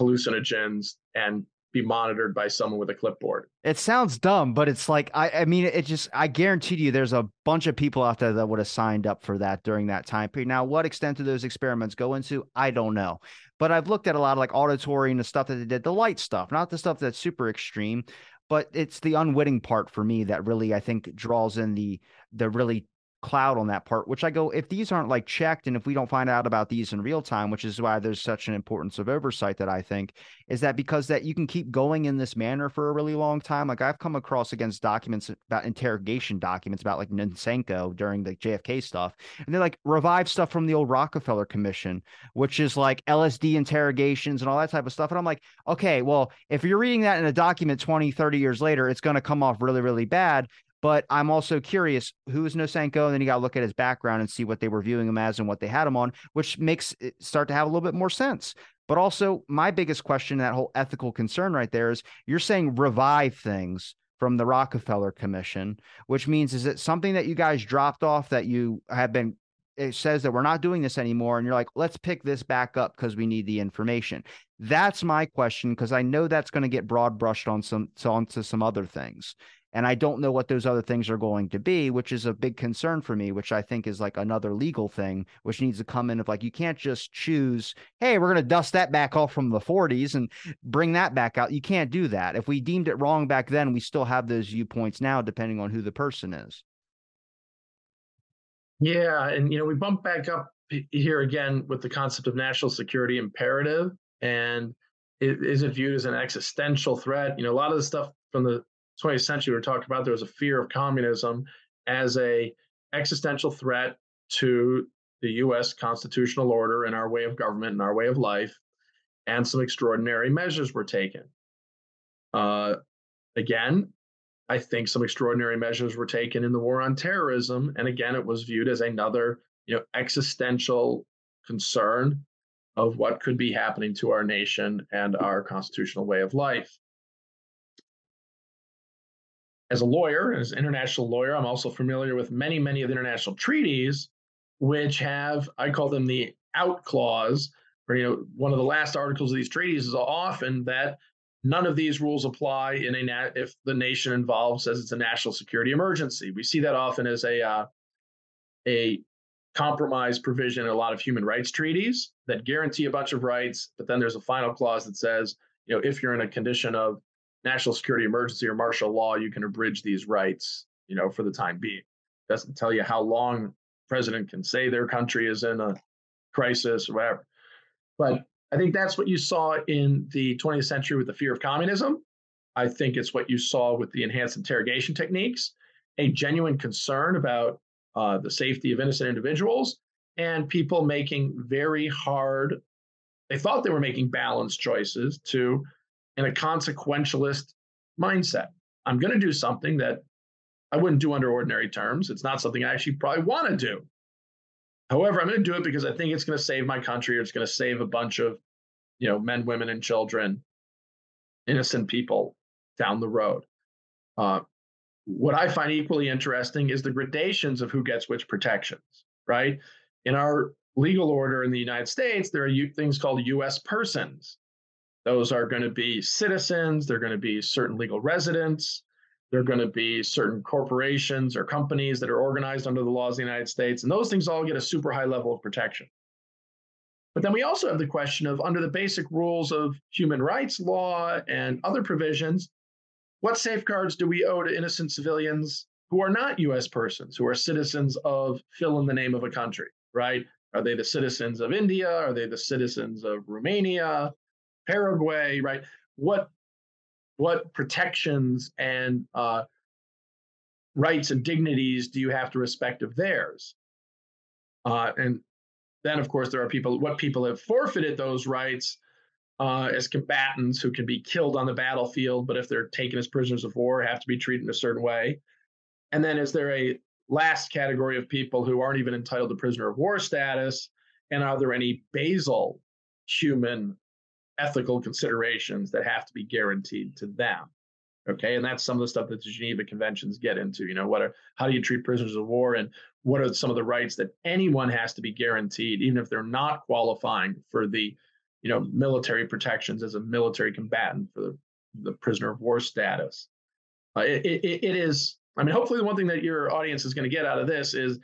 hallucinogens and be monitored by someone with a clipboard. It sounds dumb, but it's like I, I mean, it just I guarantee you, there's a bunch of people out there that would have signed up for that during that time period. Now, what extent do those experiments go into? I don't know, but I've looked at a lot of like auditory and the stuff that they did, the light stuff, not the stuff that's super extreme, but it's the unwitting part for me that really I think draws in the the really cloud on that part, which I go, if these aren't like checked and if we don't find out about these in real time, which is why there's such an importance of oversight that I think is that because that you can keep going in this manner for a really long time. Like I've come across against documents about interrogation documents about like Nosenko during the JFK stuff. And they're like revive stuff from the old Rockefeller Commission, which is like LSD interrogations and all that type of stuff. And I'm like, okay, well, if you're reading that in a document 20, 30 years later, it's going to come off really, really bad. But I'm also curious who is Nosenko, and then you got to look at his background and see what they were viewing him as and what they had him on, which makes it start to have a little bit more sense. But also, my biggest question, that whole ethical concern right there is you're saying revive things from the Rockefeller Commission, which means is it something that you guys dropped off that you have been it says that we're not doing this anymore and you're like let's pick this back up because we need the information. That's my question because i know that's going to get broad brushed on some onto some other things and I don't know what those other things are going to be, which is a big concern for me, which I think is like another legal thing, which needs to come in of like, you can't just choose, hey, we're going to dust that back off from the 40s and bring that back out. You can't do that. If we deemed it wrong back then, we still have those viewpoints now, depending on who the person is. Yeah. And, you know, we bump back up here again with the concept of national security imperative. And is it viewed as an existential threat? You know, a lot of the stuff from the 20th century, we were talking about there was a fear of communism as a existential threat to the U.S. constitutional order and our way of government and our way of life, and some extraordinary measures were taken. Uh, again, I think some extraordinary measures were taken in the war on terrorism, and again, it was viewed as another, you know, existential concern of what could be happening to our nation and our constitutional way of life as a lawyer, as an international lawyer, I'm also familiar with many, many of the international treaties, which have, I call them the out clause, or, you know, one of the last articles of these treaties is often that none of these rules apply in a if the nation involved says it's a national security emergency. We see that often as a uh, a compromise provision in a lot of human rights treaties that guarantee a bunch of rights, but then there's a final clause that says, you know, if you're in a condition of national security emergency or martial law, you can abridge these rights, you know, for the time being. Doesn't tell you how long president can say their country is in a crisis or whatever. But I think that's what you saw in the 20th century with the fear of communism. I think it's what you saw with the enhanced interrogation techniques a genuine concern about uh, the safety of innocent individuals and people making very hard, they thought they were making balanced choices to, in a consequentialist mindset. I'm going to do something that I wouldn't do under ordinary terms. It's not something I actually probably want to do. However, I'm going to do it because I think it's going to save my country or it's going to save a bunch of, you know, men, women, and children, innocent people down the road. Uh, what I find equally interesting is the gradations of who gets which protections, right? In our legal order in the United States, there are things called US persons. Those are going to be citizens, they're going to be certain legal residents, they're going to be certain corporations or companies that are organized under the laws of the United States. And those things all get a super high level of protection. But then we also have the question of under the basic rules of human rights law and other provisions, what safeguards do we owe to innocent civilians who are not US persons, who are citizens of fill in the name of a country, right? Are they the citizens of India? Are they the citizens of Romania, Paraguay, right? What what protections and uh, rights and dignities do you have to respect of theirs? Uh, and then, of course, there are people. What people have forfeited those rights uh, as combatants who can be killed on the battlefield, but if they're taken as prisoners of war, have to be treated in a certain way. And then is there a last category of people who aren't even entitled to prisoner of war status? And are there any basal human ethical considerations that have to be guaranteed to them? Okay, and that's some of the stuff that the Geneva Conventions get into. You know, what are how do you treat prisoners of war, and what are some of the rights that anyone has to be guaranteed, even if they're not qualifying for the you know, military protections as a military combatant for the, the prisoner of war status. Uh, it, it, it is, I mean, hopefully, the one thing that your audience is going to get out of this is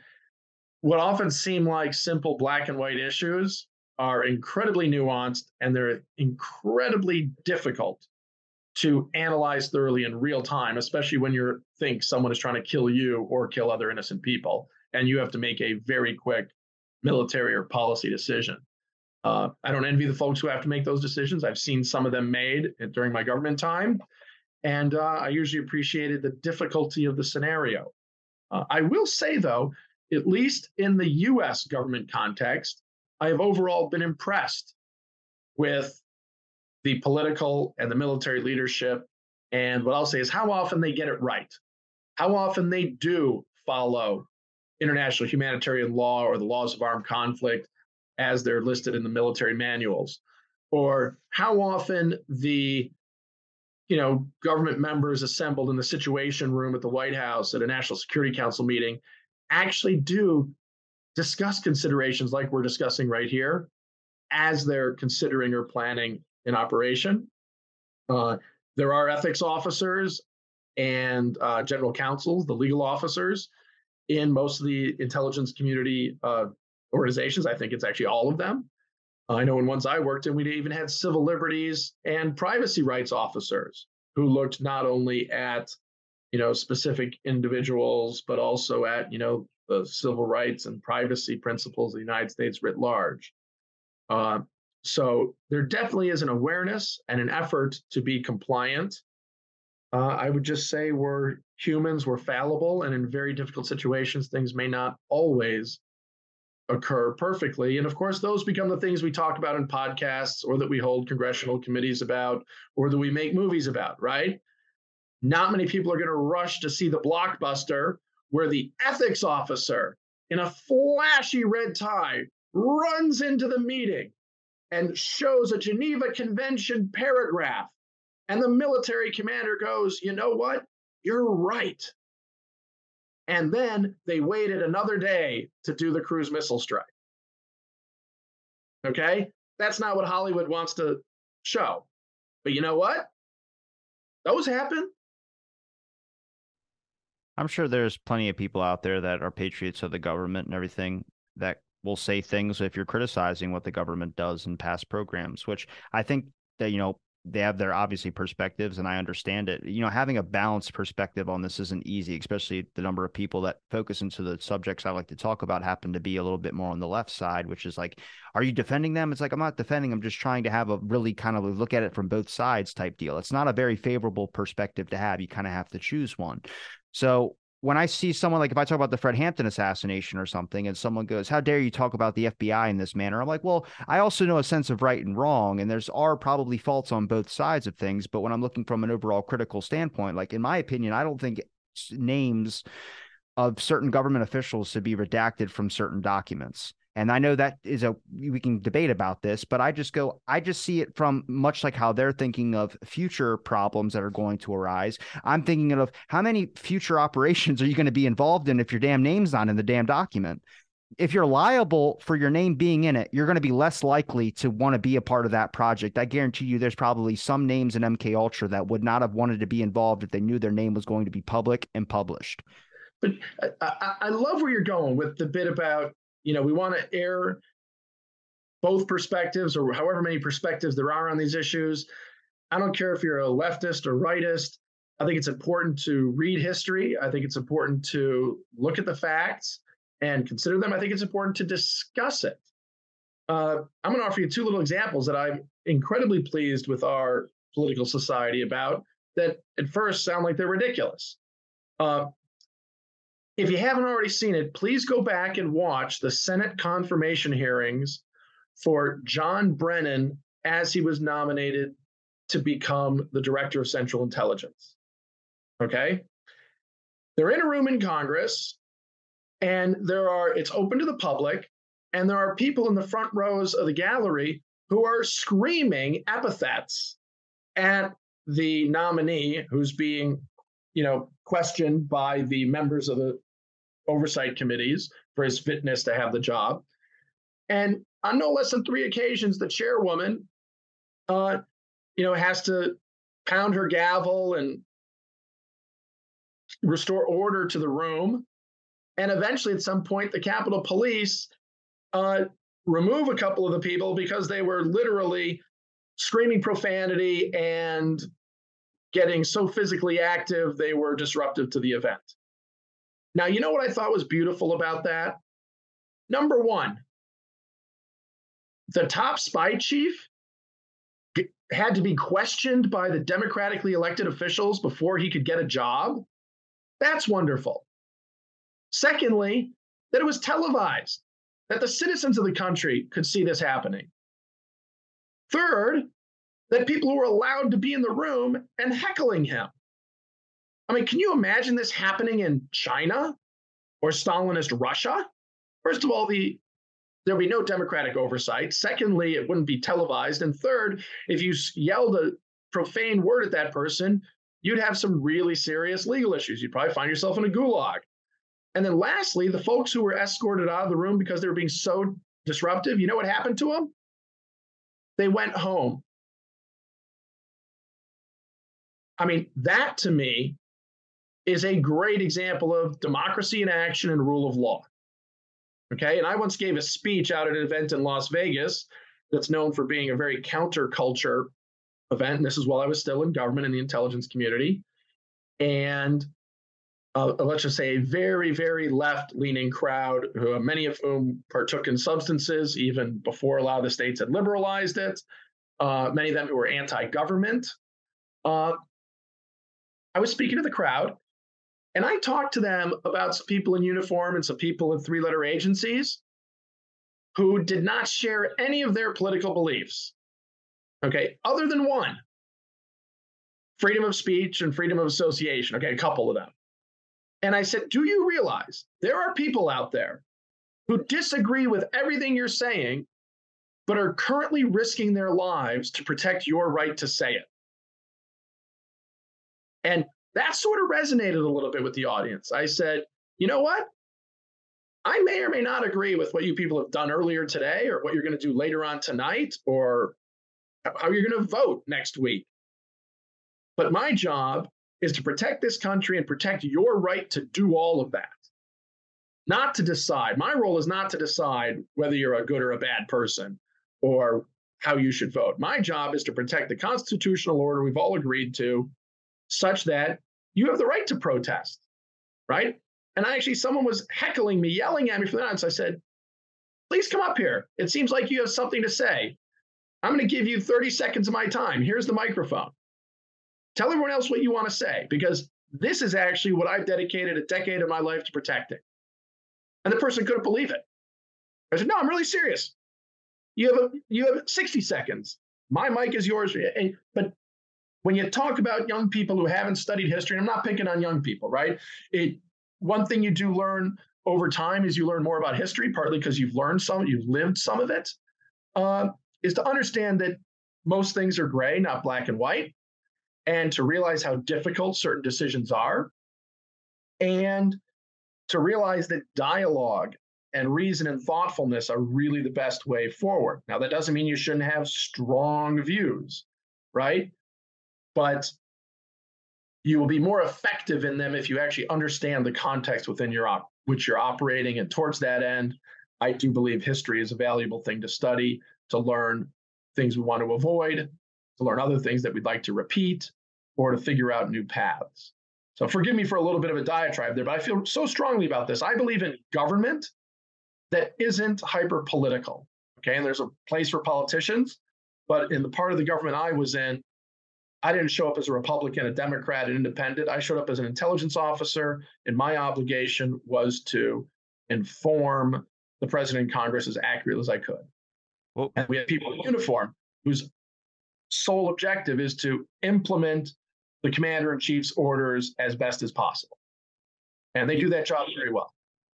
what often seem like simple black and white issues are incredibly nuanced and they're incredibly difficult to analyze thoroughly in real time, especially when you think someone is trying to kill you or kill other innocent people, and you have to make a very quick military or policy decision. Uh, I don't envy the folks who have to make those decisions. I've seen some of them made during my government time, and uh, I usually appreciated the difficulty of the scenario. Uh, I will say, though, at least in the US government context, I have overall been impressed with the political and the military leadership. And what I'll say is how often they get it right, how often they do follow international humanitarian law or the laws of armed conflict as they're listed in the military manuals, or how often the you know government members assembled in the situation room at the White House at a National Security Council meeting actually do discuss considerations like we're discussing right here as they're considering or planning an operation. Uh, there are ethics officers and uh, general counsels, the legal officers in most of the intelligence community uh, organizations. I think it's actually all of them. I know in ones I worked in, we even had civil liberties and privacy rights officers who looked not only at you know specific individuals but also at you know the civil rights and privacy principles of the United States writ large. Uh, so there definitely is an awareness and an effort to be compliant. Uh, I would just say we're humans, we're fallible, and in very difficult situations, things may not always occur perfectly. And of course, those become the things we talk about in podcasts or that we hold congressional committees about or that we make movies about, right? Not many people are going to rush to see the blockbuster where the ethics officer in a flashy red tie runs into the meeting and shows a Geneva Convention paragraph. And the military commander goes, You know what? You're right. And then they waited another day to do the cruise missile strike. Okay? That's not what Hollywood wants to show. But you know what? Those happen. I'm sure there's plenty of people out there that are patriots of the government and everything that will say things if you're criticizing what the government does in past programs, which I think that, you know, they have their obviously perspectives and I understand it. You know, having a balanced perspective on this isn't easy, especially the number of people that focus into the subjects I like to talk about happen to be a little bit more on the left side, which is like, are you defending them? It's like, I'm not defending. I'm just trying to have a really kind of look at it from both sides type deal. It's not a very favorable perspective to have. You kind of have to choose one. So when I see someone like if I talk about the Fred Hampton assassination or something, and someone goes, "How dare you talk about the FBI in this manner?" I'm like, "Well, I also know a sense of right and wrong, and there's are probably faults on both sides of things. But when I'm looking from an overall critical standpoint, like in my opinion, I don't think names of certain government officials should be redacted from certain documents. And I know that is a we can debate about this, but I just go, I just see it from much like how they're thinking of future problems that are going to arise. I'm thinking of how many future operations are you going to be involved in if your damn name's not in the damn document? If you're liable for your name being in it, you're going to be less likely to want to be a part of that project. I guarantee you there's probably some names in MK Ultra that would not have wanted to be involved if they knew their name was going to be public and published. But uh, I, I love where you're going with the bit about you know, we want to air both perspectives or however many perspectives there are on these issues. I don't care if you're a leftist or rightist. I think it's important to read history. I think it's important to look at the facts and consider them. I think it's important to discuss it. Uh, I'm going to offer you two little examples that I'm incredibly pleased with our political society about that at first sound like they're ridiculous. Uh, if you haven't already seen it, please go back and watch the Senate confirmation hearings for John Brennan as he was nominated to become the director of Central Intelligence. Okay? They're in a room in Congress, and there are, it's open to the public, and there are people in the front rows of the gallery who are screaming epithets at the nominee who's being you know, questioned by the members of the oversight committees for his fitness to have the job. And on no less than three occasions, the chairwoman, uh, you know, has to pound her gavel and restore order to the room. And eventually, at some point, the Capitol Police uh, remove a couple of the people because they were literally screaming profanity and getting so physically active, they were disruptive to the event. Now, you know what I thought was beautiful about that? Number one, the top spy chief had to be questioned by the democratically elected officials before he could get a job. That's wonderful. Secondly, that it was televised, that the citizens of the country could see this happening. Third, that people who were allowed to be in the room and heckling him. I mean, can you imagine this happening in China or Stalinist Russia? First of all, the there'd be no democratic oversight. Secondly, it wouldn't be televised. And third, if you yelled a profane word at that person, you'd have some really serious legal issues. You'd probably find yourself in a gulag. And then lastly, the folks who were escorted out of the room because they were being so disruptive, you know what happened to them? They went home. I mean, that to me is a great example of democracy in action and rule of law. Okay. And I once gave a speech out at an event in Las Vegas that's known for being a very counterculture event. And this is while I was still in government in the intelligence community. And uh, let's just say a very, very left leaning crowd, who, many of whom partook in substances even before a lot of the states had liberalized it. Uh, many of them who were anti government. Uh, I was speaking to the crowd, and I talked to them about some people in uniform and some people in three letter agencies who did not share any of their political beliefs. Okay, other than one freedom of speech and freedom of association. Okay, a couple of them. And I said, Do you realize there are people out there who disagree with everything you're saying, but are currently risking their lives to protect your right to say it? And that sort of resonated a little bit with the audience. I said, you know what? I may or may not agree with what you people have done earlier today or what you're going to do later on tonight or how you're going to vote next week. But my job is to protect this country and protect your right to do all of that. Not to decide. My role is not to decide whether you're a good or a bad person or how you should vote. My job is to protect the constitutional order we've all agreed to, such that you have the right to protest, right? And I actually, someone was heckling me, yelling at me for that. So I said, please come up here. It seems like you have something to say. I'm going to give you 30 seconds of my time. Here's the microphone. Tell everyone else what you want to say, because this is actually what I've dedicated a decade of my life to protecting. And the person couldn't believe it. I said, no, I'm really serious. You have a, you have 60 seconds. My mic is yours. But when you talk about young people who haven't studied history, and I'm not picking on young people, right? It one thing you do learn over time is you learn more about history, partly because you've learned some, you've lived some of it, uh, is to understand that most things are gray, not black and white, and to realize how difficult certain decisions are, and to realize that dialogue and reason and thoughtfulness are really the best way forward. Now, that doesn't mean you shouldn't have strong views, right? But you will be more effective in them if you actually understand the context within your op- which you're operating. And towards that end, I do believe history is a valuable thing to study, to learn things we want to avoid, to learn other things that we'd like to repeat, or to figure out new paths. So forgive me for a little bit of a diatribe there, but I feel so strongly about this. I believe in government that isn't hyper political. Okay. And there's a place for politicians, but in the part of the government I was in, I didn't show up as a Republican, a Democrat, an independent. I showed up as an intelligence officer, and my obligation was to inform the president and Congress as accurately as I could. Well, and we have people in uniform whose sole objective is to implement the commander in chief's orders as best as possible. And they do that job very well.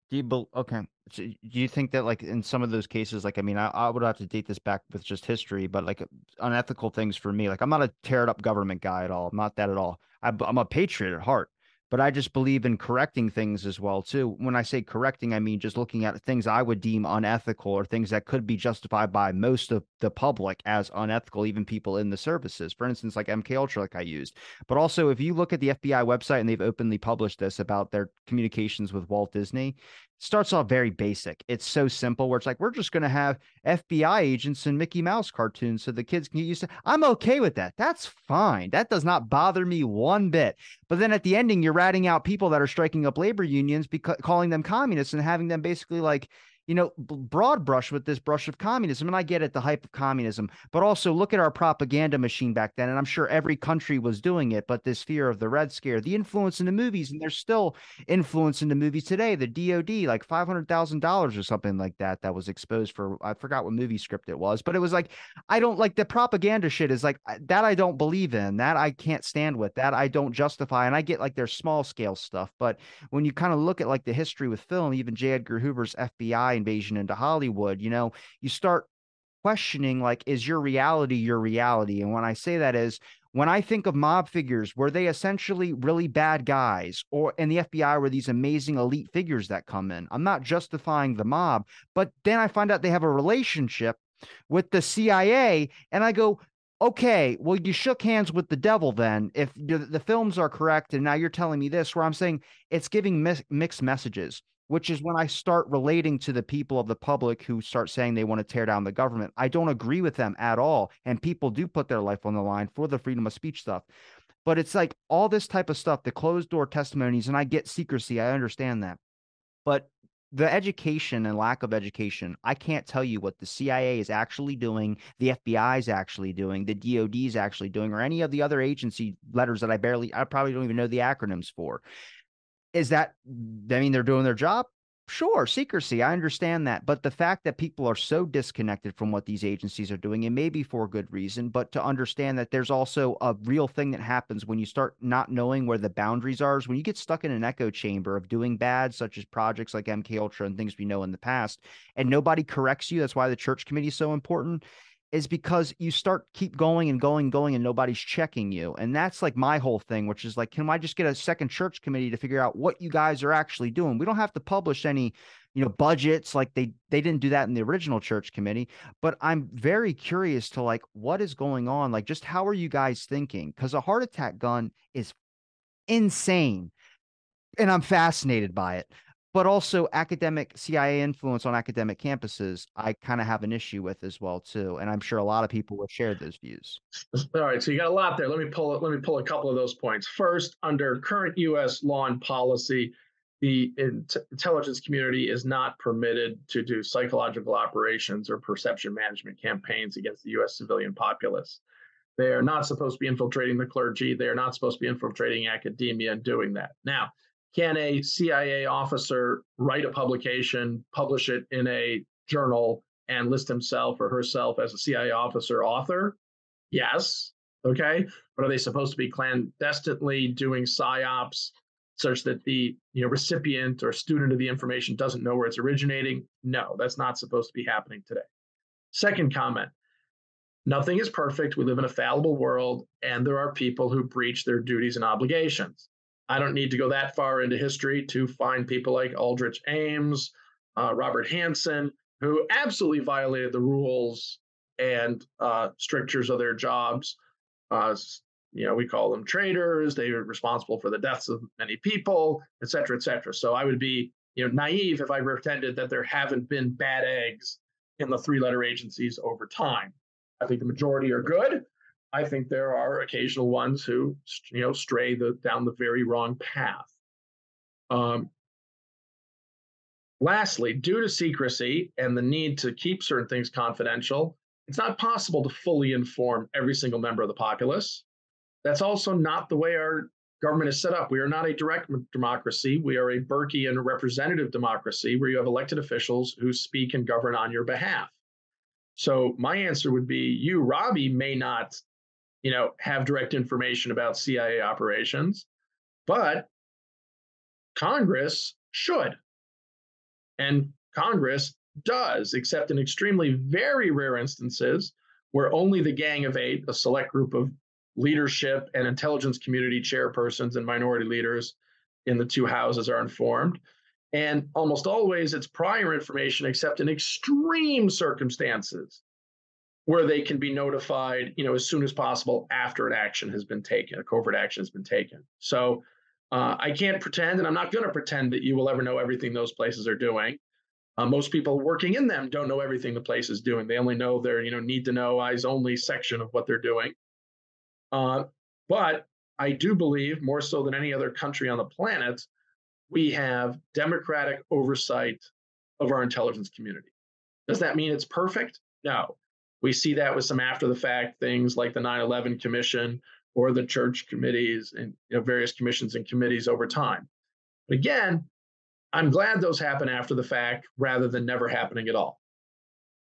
Do you be, okay? So do you think that like in some of those cases, like I mean, I, I would have to date this back with just history, but like unethical things for me, like I'm not a tear it up government guy at all. I'm not that at all. I, I'm a patriot at heart but I just believe in correcting things as well too. When I say correcting, I mean just looking at things I would deem unethical or things that could be justified by most of the public as unethical, even people in the services. For instance, like MK Ultra, like I used. But also, if you look at the FBI website and they've openly published this about their communications with Walt Disney, starts off very basic. It's so simple where it's like, we're just going to have FBI agents and Mickey Mouse cartoons so the kids can get used to. I'm okay with that. That's fine. That does not bother me one bit. But then at the ending, you're ratting out people that are striking up labor unions because calling them communists and having them basically like you know, broad brush with this brush of communism. And I get it, the hype of communism, but also look at our propaganda machine back then. And I'm sure every country was doing it, but this fear of the Red Scare, the influence in the movies, and there's still influence in the movies today. The DOD, like $500,000 or something like that, that was exposed for, I forgot what movie script it was, but it was like, I don't like the propaganda shit is like that I don't believe in, that I can't stand with, that I don't justify. And I get like their small scale stuff. But when you kind of look at like the history with film, even J. Edgar Hoover's FBI invasion into Hollywood, you know, you start questioning like, is your reality your reality? And when I say that is when I think of mob figures, were they essentially really bad guys? Or in the FBI were these amazing elite figures that come in? I'm not justifying the mob, but then I find out they have a relationship with the CIA, and I go, okay, well, you shook hands with the devil then. If the films are correct, and now you're telling me this, where I'm saying it's giving mixed messages which is when I start relating to the people of the public who start saying they want to tear down the government. I don't agree with them at all. And people do put their life on the line for the freedom of speech stuff. But it's like all this type of stuff, the closed door testimonies, and I get secrecy. I understand that. But the education and lack of education, I can't tell you what the CIA is actually doing, the FBI is actually doing, the DOD is actually doing, or any of the other agency letters that I barely, I probably don't even know the acronyms for. Is that, mm, I mean, they're doing their job? Sure, secrecy. I understand that. But the fact that people are so disconnected from what these agencies are doing, and maybe for a good reason, but to understand that there's also a real thing that happens when you start not knowing where the boundaries are, is when you get stuck in an echo chamber of doing bad, such as projects like MK Ultra and things we know in the past, and nobody corrects you. That's why the church committee is so important is because you start keep going and going and going and nobody's checking you and that's like my whole thing which is like can i just get a second church committee to figure out what you guys are actually doing? We don't have to publish any you know budgets like they they didn't do that in the original church committee but i'm very curious to like what is going on? Like just how are you guys thinking? Because a heart attack gun is insane and i'm fascinated by it but also academic CIA influence on academic campuses, I kind of have an issue with as well too, and I'm sure a lot of people would share those views. All right, so you got a lot there. Let me pull let me pull a couple of those points. First, under current U.S. law and policy, the intelligence community is not permitted to do psychological operations or perception management campaigns against the U.S. civilian populace. They are not supposed to be infiltrating the clergy. They are not supposed to be infiltrating academia and doing that. Now, can a CIA officer write a publication, publish it in a journal, and list himself or herself as a CIA officer author? Yes. Okay. But are they supposed to be clandestinely doing psyops such that the you know recipient or student of the information doesn't know where it's originating? No, that's not supposed to be happening today. Second comment Nothing is perfect. We live in a fallible world, and there are people who breach their duties and obligations. I don't need to go that far into history to find people like Aldrich Ames, uh, Robert Hanssen, who absolutely violated the rules and uh, strictures of their jobs. Uh, you know, we call them traitors. They are responsible for the deaths of many people, et cetera, et cetera. So I would be, you know, naive if I pretended that there haven't been bad eggs in the three-letter agencies over time. I think the majority are good. I think there are occasional ones who, you know, stray the, down the very wrong path. Um, lastly, due to secrecy and the need to keep certain things confidential, it's not possible to fully inform every single member of the populace. That's also not the way our government is set up. We are not a direct democracy. We are a Burkean representative democracy where you have elected officials who speak and govern on your behalf. So my answer would be you, Robbie, may not, you know, have direct information about CIA operations, but Congress should. And Congress does, except in extremely very rare instances where only the Gang of Eight, a select group of leadership and intelligence community chairpersons and minority leaders in the two houses are informed. And almost always it's prior information, except in extreme circumstances where they can be notified, you know, as soon as possible after an action has been taken, a covert action has been taken. So uh, I can't pretend, and I'm not going to pretend that you will ever know everything those places are doing. Uh, most people working in them don't know everything the place is doing. They only know their, you know, need to know eyes only section of what they're doing. Uh, but I do believe, more so than any other country on the planet, we have democratic oversight of our intelligence community. Does that mean it's perfect? No. We see that with some after the fact things like the 9 11 Commission or the church committees and you know, various commissions and committees over time. But again, I'm glad those happen after the fact rather than never happening at all.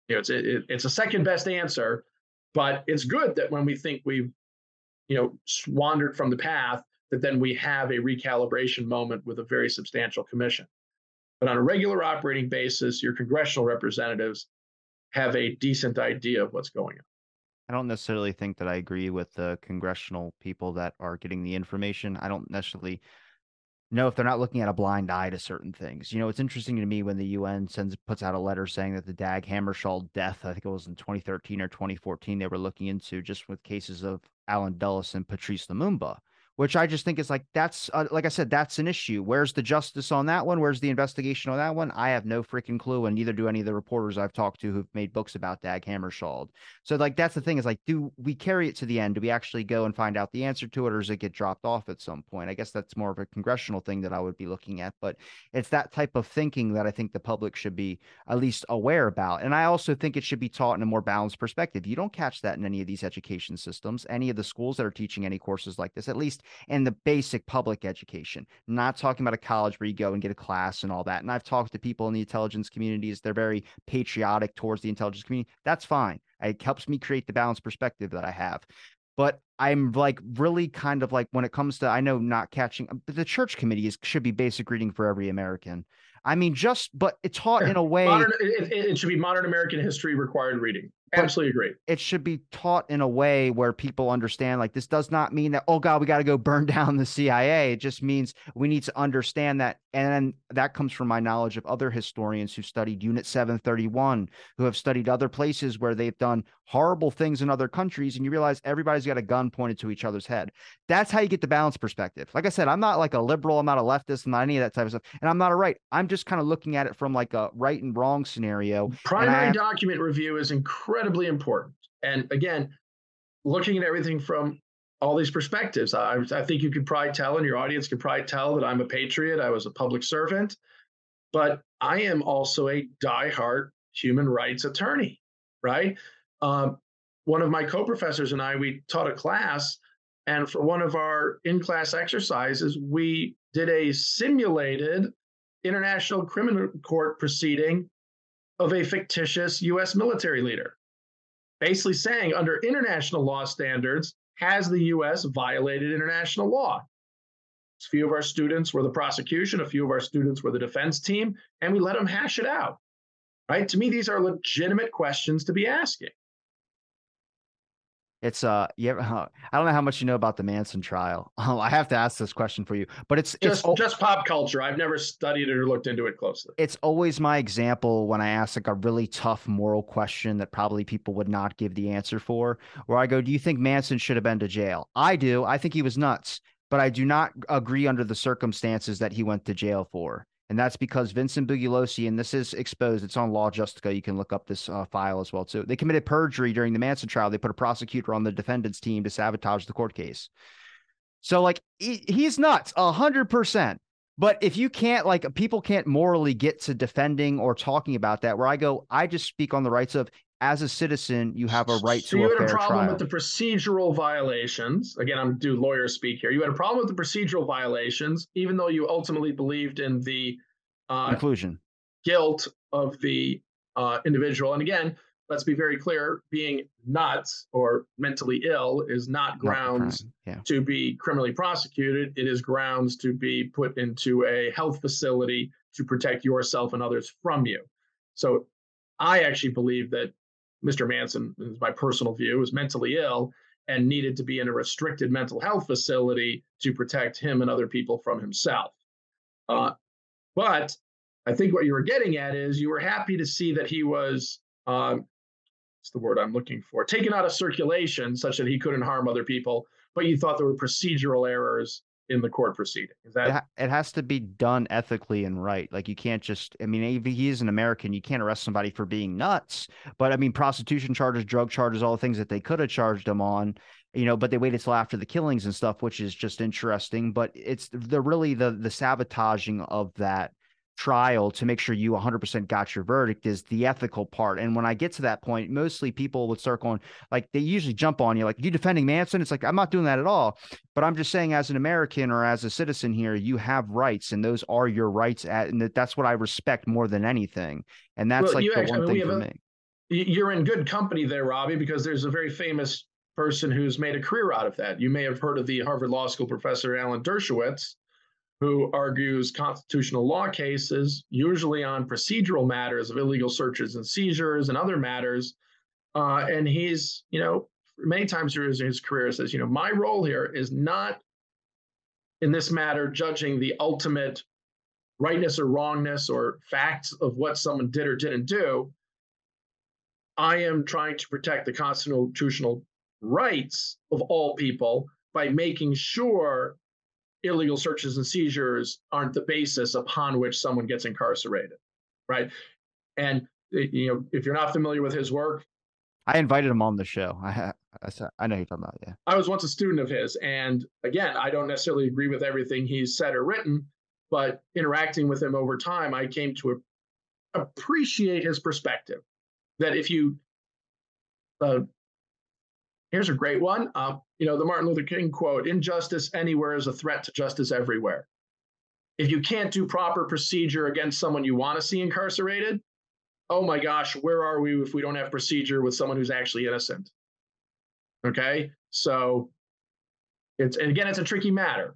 You know, it's it, it's a second best answer, but it's good that when we think we've you know wandered from the path, that then we have a recalibration moment with a very substantial commission. But on a regular operating basis, your congressional representatives have a decent idea of what's going on. I don't necessarily think that I agree with the congressional people that are getting the information. I don't necessarily know if they're not looking at a blind eye to certain things. You know, it's interesting to me when the UN sends puts out a letter saying that the Dag Hammarskjöld death, I think it was in 2013 or 2014, they were looking into just with cases of Allen Dulles and Patrice Lumumba which I just think is like that's uh, like I said, that's an issue. Where's the justice on that one? Where's the investigation on that one? I have no freaking clue, and neither do any of the reporters I've talked to who've made books about Dag Hammarskjöld. So like that's the thing is like, do we carry it to the end? Do we actually go and find out the answer to it, or does it get dropped off at some point? I guess that's more of a congressional thing that I would be looking at, but it's that type of thinking that I think the public should be at least aware about, and I also think it should be taught in a more balanced perspective. You don't catch that in any of these education systems, any of the schools that are teaching any courses like this, at least and the basic public education, not talking about a college where you go and get a class and all that. And I've talked to people in the intelligence communities, they're very patriotic towards the intelligence community. That's fine. It helps me create the balanced perspective that I have. But I'm like really kind of like when it comes to I know not catching um, but the church committee is, should be basic reading for every American. I mean, just but it's taught in a way. Modern, it, it, should be modern American history required reading. Absolutely agree. It should be taught in a way where people understand like this does not mean that, oh God, we got to go burn (laughs) down the CIA. It just means we need to understand that. And that comes from my knowledge of other historians who studied Unit 731, who have studied other places where they've done horrible things in other countries. And you realize everybody's got a gun pointed to each other's head. That's how you get the balanced perspective. Like I said, I'm not like a liberal, I'm not a leftist, I'm not any of that type of stuff. And I'm not a right. I'm just kind of looking at it from like a right and wrong scenario. Primary have- document review is incredibly important. And again, looking at everything from all these perspectives, I, I think you could probably tell, and your audience could probably tell that I'm a patriot. I was a public servant, but I am also a diehard human rights attorney, right? Um, one of my co-professors and I, we taught a class, and for one of our in-class exercises, we did a simulated international criminal court proceeding of a fictitious U.S. military leader basically saying under international law standards, has the US violated international law? A few of our students were the prosecution, a few of our students were the defense team, and we let them hash it out. Right? To me, these are legitimate questions to be asking. It's uh, yeah. I don't know how much you know about the Manson trial. Um, (laughs) I have to ask this question for you, but it's just it's, just pop culture. I've never studied it or looked into it closely. It's always my example when I ask like a really tough moral question that probably people would not give the answer for. Where I go, "Do you think Manson should have been to jail?" I do. I think he was nuts, but I do not agree under the circumstances that he went to jail for. And that's because Vincent Bugliosi, and this is exposed, it's on Law Justica. You can look up this uh, file as well, too. They committed perjury during the Manson trial. They put a prosecutor on the defendant's team to sabotage the court case. So, like, he, he's nuts, 100%. But if you can't, like, people can't morally get to defending or talking about that, where I go, I just speak on the rights of as a citizen, you have a right so to a fair trial. you had a problem trial. with the procedural violations. Again, I'm do lawyer speak here. You had a problem with the procedural violations, even though you ultimately believed in the uh, conclusion guilt of the uh, individual. And again, let's be very clear: being nuts or mentally ill is not grounds not yeah. to be criminally prosecuted. It is grounds to be put into a health facility to protect yourself and others from you. So I actually believe that Mr. Manson, is my personal view, was mentally ill and needed to be in a restricted mental health facility to protect him and other people from himself. Uh, but I think what you were getting at is you were happy to see that he was, um, what's the word I'm looking for, taken out of circulation such that he couldn't harm other people, but you thought there were procedural errors in the court proceeding. Is that it, ha- it, has to be done ethically and right. Like you can't just I mean if he is an American, you can't arrest somebody for being nuts. But I mean prostitution charges, drug charges, all the things that they could have charged him on, you know, but they waited till after the killings and stuff, which is just interesting, but it's the really the the sabotaging of that trial to make sure you 100% got your verdict is the ethical part. And when I get to that point, mostly people would start going, like, they usually jump on you, like, you defending Manson? It's like, I'm not doing that at all. But I'm just saying, as an American or as a citizen here, you have rights, and those are your rights. At, and that's what I respect more than anything. And that's well, like the actually, one I mean, thing for a, me. You're in good company there, Robbie, because there's a very famous person who's made a career out of that. You may have heard of the Harvard Law School professor Alan Dershowitz who argues constitutional law cases, usually on procedural matters of illegal searches and seizures and other matters. Uh, and he's, you know, many times through his, his career says, you know, my role here is not in this matter judging the ultimate rightness or wrongness or facts of what someone did or didn't do. I am trying to protect the constitutional rights of all people by making sure illegal searches and seizures aren't the basis upon which someone gets incarcerated, right? And you know, if you're not familiar with his work, I invited him on the show. I I, I know you're talking about, yeah. I was once a student of his, and again, I don't necessarily agree with everything he's said or written, but interacting with him over time, I came to appreciate his perspective. That if you uh, Here's a great one. Uh, you know, the Martin Luther King quote injustice anywhere is a threat to justice everywhere. If you can't do proper procedure against someone you want to see incarcerated, oh my gosh, where are we if we don't have procedure with someone who's actually innocent? Okay. So it's, and again, it's a tricky matter,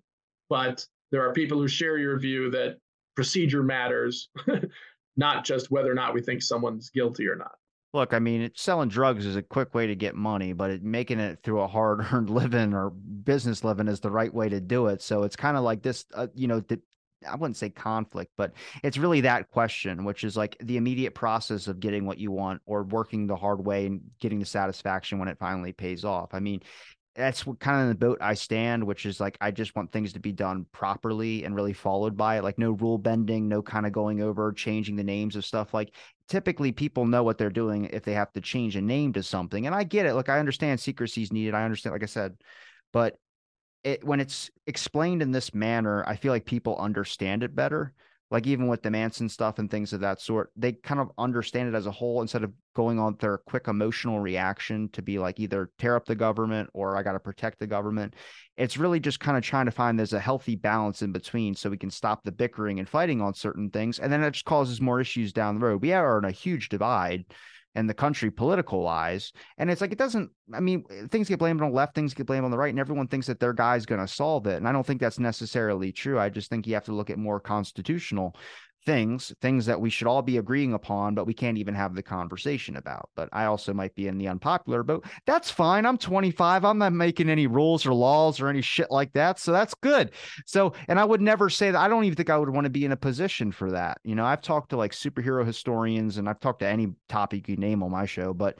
but there are people who share your view that procedure matters, (laughs) not just whether or not we think someone's guilty or not. Look, I mean, selling drugs is a quick way to get money, but it, making it through a hard earned (laughs) living or business living is the right way to do it. So it's kind of like this, uh, you know, the, I wouldn't say conflict, but it's really that question, which is like the immediate process of getting what you want or working the hard way and getting the satisfaction when it finally pays off. I mean, that's what kind of the boat I stand, which is like I just want things to be done properly and really followed by it. Like no rule bending, no kind of going over, changing the names of stuff. Like typically people know what they're doing if they have to change a name to something. And I get it. Like I understand secrecy is needed. I understand, like I said, but it when it's explained in this manner, I feel like people understand it better like even with the Manson stuff and things of that sort, they kind of understand it as a whole instead of going on their quick emotional reaction to be like either tear up the government or I got to protect the government. It's really just kind of trying to find there's a healthy balance in between so we can stop the bickering and fighting on certain things. And then it just causes more issues down the road. We are in a huge divide and the country political wise. And it's like, it doesn't, I mean, eh, things get blamed on the left, things get blamed on the right, and everyone thinks that their guy's going to solve it. And I don't think that's necessarily true. I just think you have to look at more constitutional things, things that we should all be agreeing upon, but we can't even have the conversation about. But I also might be in the unpopular boat. That's fine. I'm 25. I'm not making any rules or laws or any shit like that. So that's good. So, and I would never say that. I don't even think I would want to be in a position for that. You know, I've talked to like superhero historians and I've talked to any topic you name on my show, but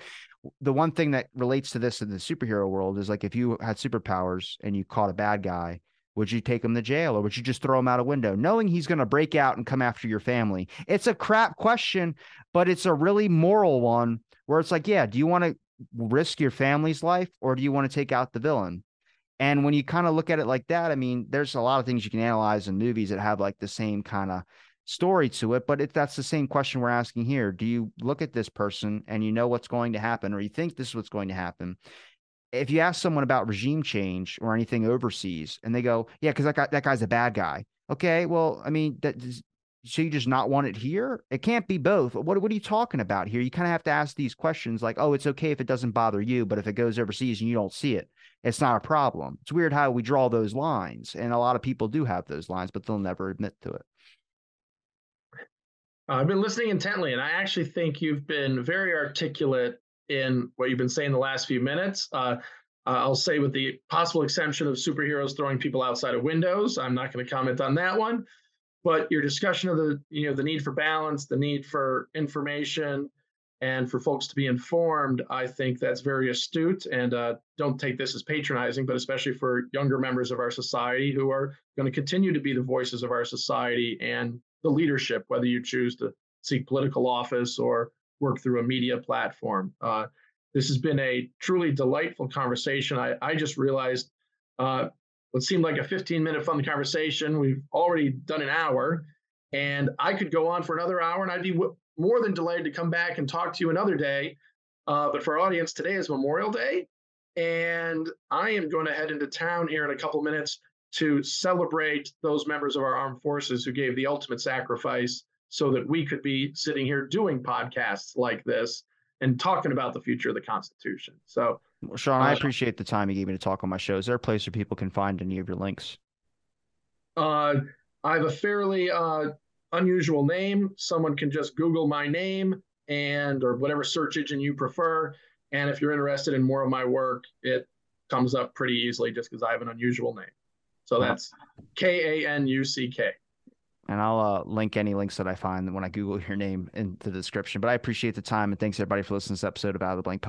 the one thing that relates to this in the superhero world is like if you had superpowers and you caught a bad guy would you take him to jail or would you just throw him out a window, knowing he's going to break out and come after your family? It's a crap question, but it's a really moral one where it's like, yeah, do you want to risk your family's life or do you want to take out the villain? And when you kind of look at it like that, I mean, there's a lot of things you can analyze in movies that have like the same kind of story to it, but that's the same question we're asking here. Do you look at this person and you know what's going to happen, or you think this is what's going to happen? If you ask someone about regime change or anything overseas and they go, yeah, because that guy, that guy's a bad guy. Okay, well, I mean, that so you just not want it here? It can't be both. What what are you talking about here? You kind of have to ask these questions like, oh, it's okay if it doesn't bother you, but if it goes overseas and you don't see it, it's not a problem. It's weird how we draw those lines, and a lot of people do have those lines, but they'll never admit to it. I've been listening intently, and I actually think you've been very articulate in what you've been saying the last few minutes. Uh, I'll say, with the possible exception of superheroes throwing people outside of windows, I'm not going to comment on that one. But your discussion of the, you know, the need for balance, the need for information, and for folks to be informed, I think that's very astute. And uh, don't take this as patronizing, but especially for younger members of our society who are going to continue to be the voices of our society and the leadership, whether you choose to seek political office or work through a media platform. Uh, this has been a truly delightful conversation. I, I just realized uh, what seemed like a 15 minute fun conversation. We've already done an hour, and I could go on for another hour, and I'd be w- more than delighted to come back and talk to you another day. Uh, but for our audience, today is Memorial Day, and I am going to head into town here in a couple minutes to celebrate those members of our armed forces who gave the ultimate sacrifice so that we could be sitting here doing podcasts like this and talking about the future of the Constitution. So, well, Sean, uh, I appreciate the time you gave me to talk on my show. Is there a place where people can find any of your links? Uh, I have a fairly uh, unusual name. Someone can just Google my name and or whatever search engine you prefer. And if you're interested in more of my work, it comes up pretty easily just because I have an unusual name. So that's K A N U C K and I'll uh, link any links that I find when I Google your name in the description. But I appreciate the time and thanks everybody for listening to this episode of Out of the Blank.